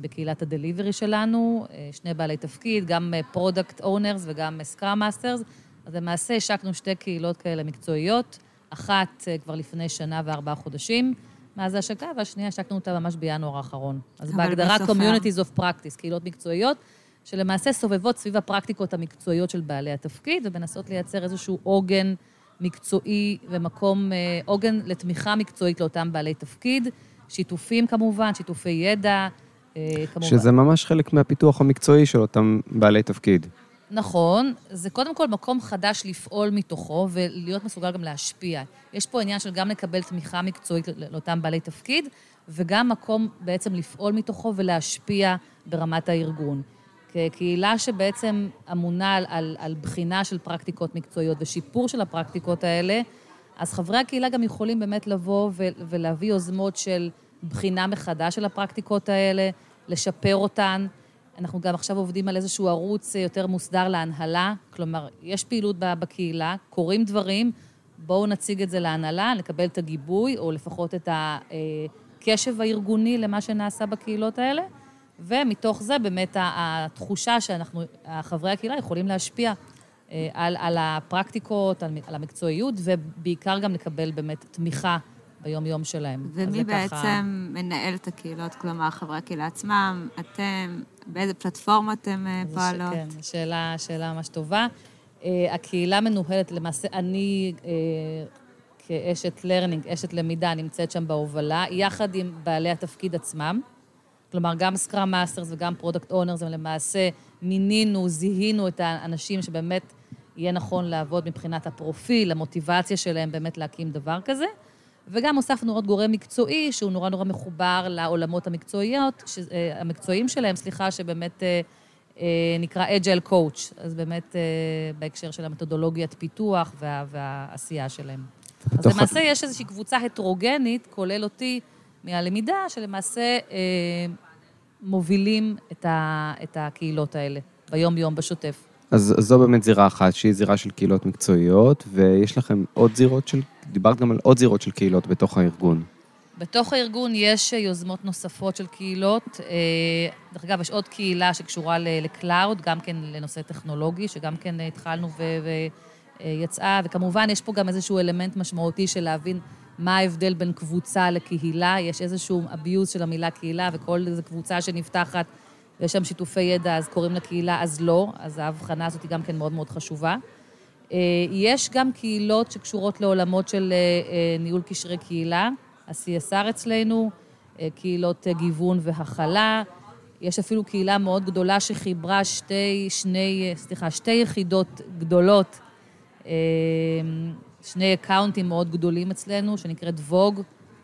בקהילת ה delivery שלנו, אה, שני בעלי תפקיד, גם product owners וגם scrum masters. אז למעשה השקנו שתי קהילות כאלה מקצועיות, אחת אה, כבר לפני שנה וארבעה חודשים, מאז ההשקה, והשנייה השקנו אותה ממש בינואר האחרון. אז בהגדרה Communities of Practice, קהילות מקצועיות, שלמעשה סובבות סביב הפרקטיקות המקצועיות של בעלי התפקיד, ומנסות לייצר איזשהו עוגן מקצועי ומקום, אה, עוגן לתמיכה מקצועית לאותם בעלי תפקיד, שיתופים כמובן, שיתופי ידע, אה, כמובן. שזה ממש חלק מהפיתוח המקצועי של אותם בעלי תפקיד. נכון, זה קודם כל מקום חדש לפעול מתוכו ולהיות מסוגל גם להשפיע. יש פה עניין של גם לקבל תמיכה מקצועית לא- לאותם בעלי תפקיד, וגם מקום בעצם לפעול מתוכו ולהשפיע ברמת הארגון. כקהילה שבעצם אמונה על, על, על בחינה של פרקטיקות מקצועיות ושיפור של הפרקטיקות האלה, אז חברי הקהילה גם יכולים באמת לבוא ו- ולהביא יוזמות של בחינה מחדש של הפרקטיקות האלה, לשפר אותן. אנחנו גם עכשיו עובדים על איזשהו ערוץ אה, יותר מוסדר להנהלה, כלומר, יש פעילות בקהילה, קורים דברים, בואו נציג את זה להנהלה, נקבל את הגיבוי, או לפחות את הקשב הארגוני למה שנעשה בקהילות האלה, ומתוך זה באמת התחושה שאנחנו, חברי הקהילה יכולים להשפיע אה, על, על הפרקטיקות, על, על המקצועיות, ובעיקר גם לקבל באמת תמיכה ביום-יום שלהם. ומי בעצם ככה- מנהל את הקהילות? כלומר, חברי הקהילה עצמם, אתם, באיזה פלטפורמה אתם אה, אז פועלות? כן, שאלה, שאלה ממש טובה. Uh, הקהילה מנוהלת, למעשה, אני uh, כאשת learning, אשת למידה, נמצאת שם בהובלה, יחד עם בעלי התפקיד עצמם. כלומר, גם scrum masters וגם product owners, הם למעשה מינינו, זיהינו את האנשים שבאמת יהיה נכון לעבוד מבחינת הפרופיל, המוטיבציה שלהם באמת להקים דבר כזה. וגם הוספנו עוד גורם מקצועי, שהוא נורא נורא מחובר לעולמות המקצועיות, ש, אה, המקצועיים שלהם, סליחה, שבאמת אה, אה, נקרא Agile Coach, אז באמת בהקשר של המתודולוגיית פיתוח וה, והעשייה שלהם. אז למעשה יש איזושהי קבוצה הטרוגנית, כולל אותי, מהלמידה, שלמעשה מובילים את, ה, את הקהילות האלה ביום-יום, בשוטף. אז זו באמת זירה אחת, שהיא זירה של קהילות מקצועיות, ויש לכם עוד זירות של, דיברת גם על עוד זירות של קהילות בתוך הארגון. בתוך הארגון יש יוזמות נוספות של קהילות. אה, דרך אגב, יש עוד קהילה שקשורה ל cloud, גם כן לנושא טכנולוגי, שגם כן אה, התחלנו ויצאה, וכמובן יש פה גם איזשהו אלמנט משמעותי של להבין מה ההבדל בין קבוצה לקהילה. יש איזשהו abuse של המילה קהילה, וכל איזו קבוצה שנפתחת ויש שם שיתופי ידע, אז קוראים לקהילה, אז לא. אז ההבחנה הזאת היא גם כן מאוד מאוד חשובה. אה, יש גם קהילות שקשורות לעולמות של אה, אה, ניהול קשרי קהילה, ה-CSR אצלנו, קהילות גיוון והכלה. יש אפילו קהילה מאוד גדולה שחיברה שתי, שני, סליחה, שתי יחידות גדולות, שני accountים מאוד גדולים אצלנו, שנקראת VAG,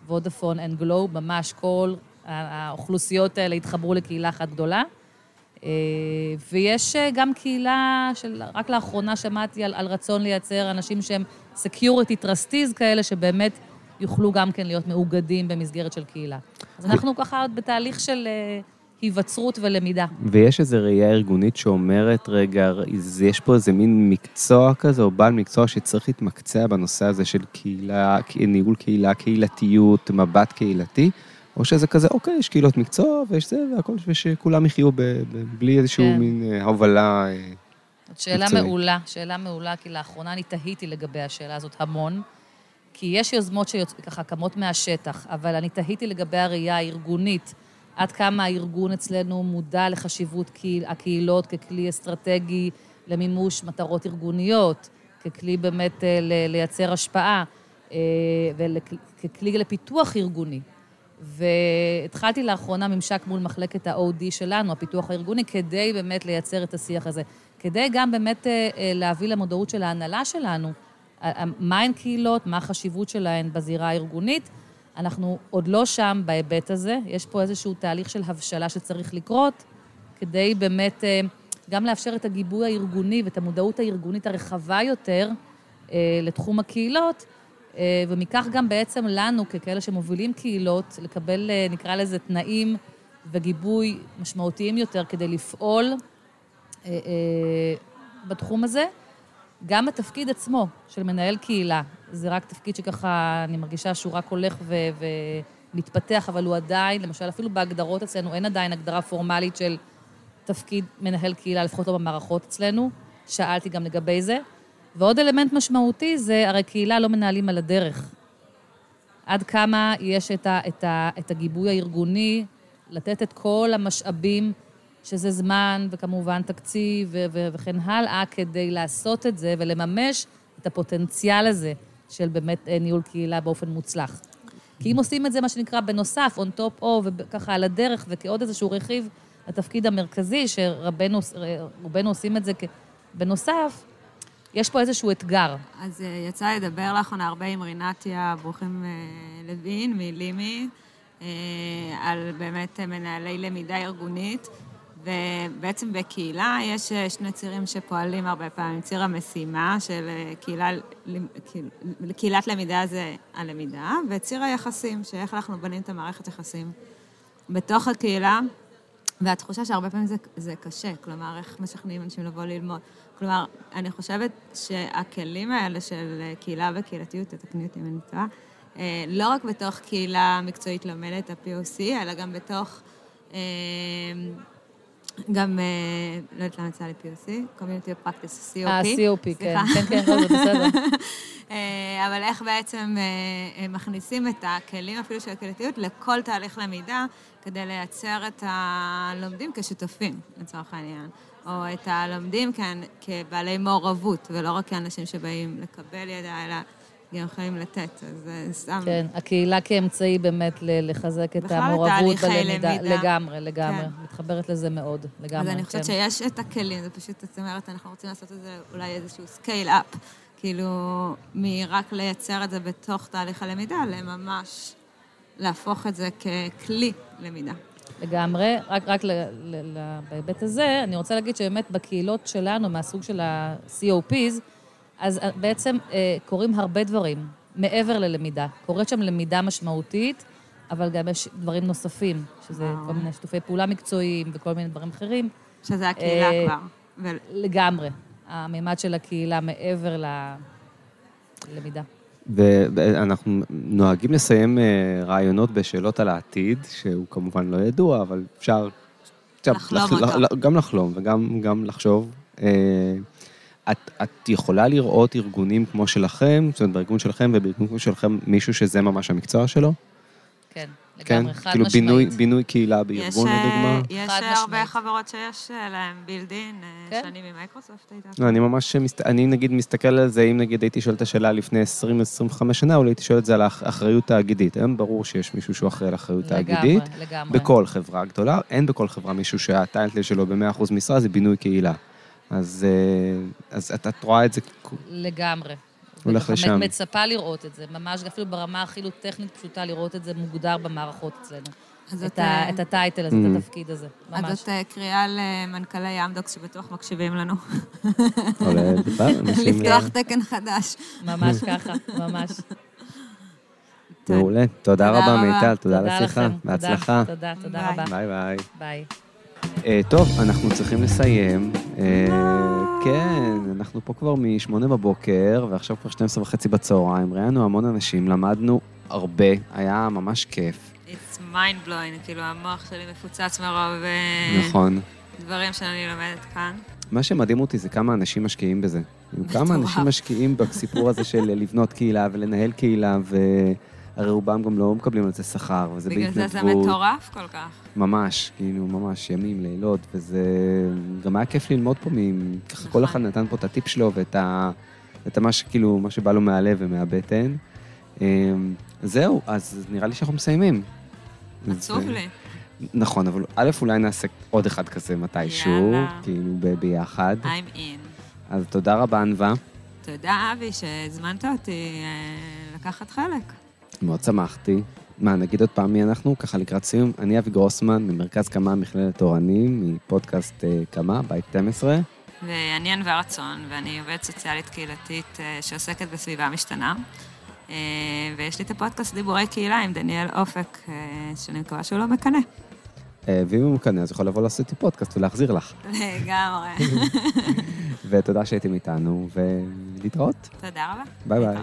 Vodafone and Globe, ממש כל האוכלוסיות האלה התחברו לקהילה אחת גדולה. אה, ויש אה, גם קהילה של, רק לאחרונה שמעתי על, על רצון לייצר אנשים שהם security trustees כאלה, שבאמת יוכלו גם כן להיות מאוגדים במסגרת של קהילה. אז אנחנו ככה עוד בתהליך של אה, היווצרות ולמידה. ויש איזו ראייה ארגונית שאומרת, רגע, יש פה איזה מין מקצוע כזה, או בעל מקצוע שצריך להתמקצע בנושא הזה של קהילה, ניהול קהילה, קהילתיות, מבט קהילתי, או שזה כזה, אוקיי, יש קהילות מקצוע ויש זה, והכל, ושכולם יחיו ב, ב, בלי איזשהו כן. מין אה, הובלה. אה, זאת שאלה מקצועית. מעולה, שאלה מעולה, כי לאחרונה אני תהיתי לגבי השאלה הזאת המון, כי יש יוזמות שככה קמות מהשטח, אבל אני תהיתי לגבי הראייה הארגונית, עד כמה הארגון אצלנו מודע לחשיבות קהיל, הקהילות ככלי אסטרטגי למימוש מטרות ארגוניות, ככלי באמת אה, לייצר השפעה, אה, וככלי לפיתוח ארגוני. והתחלתי לאחרונה ממשק מול מחלקת ה-OD שלנו, הפיתוח הארגוני, כדי באמת לייצר את השיח הזה. כדי גם באמת אה, אה, להביא למודעות של ההנהלה שלנו, מהן קהילות, מה החשיבות שלהן בזירה הארגונית. אנחנו עוד לא שם בהיבט הזה, יש פה איזשהו תהליך של הבשלה שצריך לקרות, כדי באמת אה, גם לאפשר את הגיבוי הארגוני ואת המודעות הארגונית הרחבה יותר לתחום הקהילות, ומכך גם בעצם לנו, ככאלה שמובילים קהילות, לקבל, אה, נקרא לזה, תנאים וגיבוי משמעותיים יותר כדי לפעול אה, אה, בתחום הזה. גם התפקיד עצמו של מנהל קהילה, זה רק תפקיד שככה, אני מרגישה שהוא רק הולך ו- ומתפתח, אבל הוא עדיין, למשל, אפילו בהגדרות אצלנו, אין עדיין הגדרה פורמלית של תפקיד מנהל קהילה, לפחות לא במערכות אצלנו. שאלתי גם לגבי זה. ועוד אלמנט משמעותי זה, הרי קהילה לא מנהלים על הדרך. עד כמה יש את, ה, את, ה, את הגיבוי הארגוני, לתת את כל המשאבים, שזה זמן וכמובן תקציב ו, ו, וכן הלאה, כדי לעשות את זה ולממש את הפוטנציאל הזה של באמת אה, ניהול קהילה באופן מוצלח. כי אם עושים את זה, מה שנקרא, בנוסף, on top of, וככה על הדרך, וכעוד איזשהו רכיב לתפקיד המרכזי, שרובנו רובנו עושים את זה בנוסף, יש פה איזשהו אתגר. אז אה, יצא לדבר לאחרונה הרבה עם רינתיה ברוכים אה, לוין מלימי, אה, על באמת מנהלי למידה ארגונית, ובעצם בקהילה יש שני צירים שפועלים הרבה פעמים. ציר המשימה של קהילה, קהיל- קהילת למידה זה הלמידה, וציר היחסים, שאיך אנחנו בונים את המערכת יחסים. בתוך הקהילה והתחושה שהרבה פעמים זה, זה קשה, כלומר, איך משכנעים אנשים לבוא ללמוד. כלומר, אני חושבת שהכלים האלה של אה, קהילה וקהילתיות, תתקני אותי אם אני טועה, אה, לא רק בתוך קהילה מקצועית לומדת, ה-POC, אלא גם בתוך, אה, גם, לא יודעת למה יצא לי POC, Community Practice, COP. אה, COP, כן. כן, כן, לא, זה בסדר. (laughs) אבל איך בעצם מכניסים את הכלים אפילו של הקהילתיות לכל תהליך למידה, כדי לייצר את הלומדים כשותפים, לצורך העניין. או את הלומדים כאן כבעלי מעורבות, ולא רק כאנשים שבאים לקבל ידע, אלא גם יכולים לתת, אז זה סתם... כן, הקהילה כאמצעי באמת לחזק את המעורבות בלמידה. לגמרי, לגמרי. כן. מתחברת לזה מאוד, לגמרי. אז אני חושבת כן. שיש את הכלים, זה פשוט, זאת אומרת, אנחנו רוצים לעשות את זה אולי איזשהו scale-up, כאילו, מרק לייצר את זה בתוך תהליך הלמידה, לממש להפוך את זה ככלי למידה. לגמרי. רק, רק בהיבט הזה, אני רוצה להגיד שבאמת בקהילות שלנו, מהסוג של ה-COPs, אז אה, בעצם אה, קורים הרבה דברים מעבר ללמידה. קורית שם למידה משמעותית, אבל גם יש דברים נוספים, שזה וואו. כל מיני שיתופי פעולה מקצועיים וכל מיני דברים אחרים. שזה הקהילה אה, כבר. ו... לגמרי. הממד של הקהילה מעבר ללמידה. ואנחנו נוהגים לסיים אה, רעיונות בשאלות על העתיד, שהוא כמובן לא ידוע, אבל אפשר... לחלום לח, אותו. גם לחלום וגם לחשוב. אה, את, את יכולה לראות ארגונים כמו שלכם, זאת אומרת, בארגון שלכם ובארגון כמו שלכם, מישהו שזה ממש המקצוע שלו? כן. לגמרי, חד כאילו משמעית. בינוי, בינוי קהילה בארגון, יש, לדוגמה? יש הרבה חברות שיש להם בילדין, כן? שנים ממיקרוסופט הייתה. לא, אני ממש, מסת... אני נגיד מסתכל על זה, אם נגיד הייתי שואל את השאלה לפני 20-25 שנה, אולי הייתי שואל את זה על האחריות תאגידית. היום ברור שיש מישהו שהוא אחראי על אחריות תאגידית. לגמרי, לגמרי. בכל חברה גדולה, אין בכל חברה מישהו שהטיינטל שלו ב-100% משרה, זה בינוי קהילה. אז, אה, אז את, את רואה את זה... לגמרי. הולך לשם. מצפה לראות את זה, ממש אפילו ברמה הכי לא טכנית פשוטה, לראות את זה מוגדר במערכות אצלנו. את, ה, אה, את ה title הזה, את התפקיד הזה, ממש. אז זאת אה, קריאה למנכ"לי אמדוקס שבטוח מקשיבים לנו. (laughs) (laughs) לפתוח תקן חדש. ממש (laughs) ככה, ממש. מעולה. תודה רבה, מיטל, תודה על השיחה. בהצלחה. תודה, תודה רבה. ביי ביי. ביי. טוב, אנחנו צריכים לסיים. כן, אנחנו פה כבר מ-8 בבוקר, ועכשיו כבר 12 וחצי בצהריים. ראיינו המון אנשים, למדנו הרבה, היה ממש כיף. It's mind blowing, כאילו המוח שלי מפוצץ מרוב... נכון. דברים שאני לומדת כאן. מה שמדהים אותי זה כמה אנשים משקיעים בזה. כמה אנשים משקיעים בסיפור הזה של לבנות קהילה ולנהל קהילה, ו... הרי רובם גם לא מקבלים על זה שכר, וזה בהתנדבות. בגלל זה זה מטורף כל כך. ממש, כאילו, ממש ימים, לילות, וזה... גם היה כיף ללמוד פה, מ... ככה כל אחד נתן פה את הטיפ שלו ואת ה... את מה שכאילו, מה שבא לו מהלב ומהבטן. אמ, זהו, אז נראה לי שאנחנו מסיימים. עצוב לי. נכון, אבל א', אולי נעשה עוד אחד כזה מתישהו, כאילו ביחד. I'm in. אז תודה רבה, ענווה. תודה, אבי, שהזמנת אותי אה, לקחת חלק. מאוד שמחתי. מה, נגיד עוד פעם מי אנחנו? ככה לקראת סיום. אני אבי גרוסמן, ממרכז קמא מכללת תורנים, מפודקאסט אה, קמא, בית 12. ואני ענווה רצון, ואני עובדת סוציאלית קהילתית אה, שעוסקת בסביבה משתנה. אה, ויש לי את הפודקאסט דיבורי קהילה עם דניאל אופק, שאני מקווה שהוא לא מקנא. ואם הוא מקנא, אז יכול לבוא לעשות איתי פודקאסט ולהחזיר לך. לגמרי. (laughs) ותודה שהייתם איתנו, ולהתראות. תודה רבה. ביי ביי.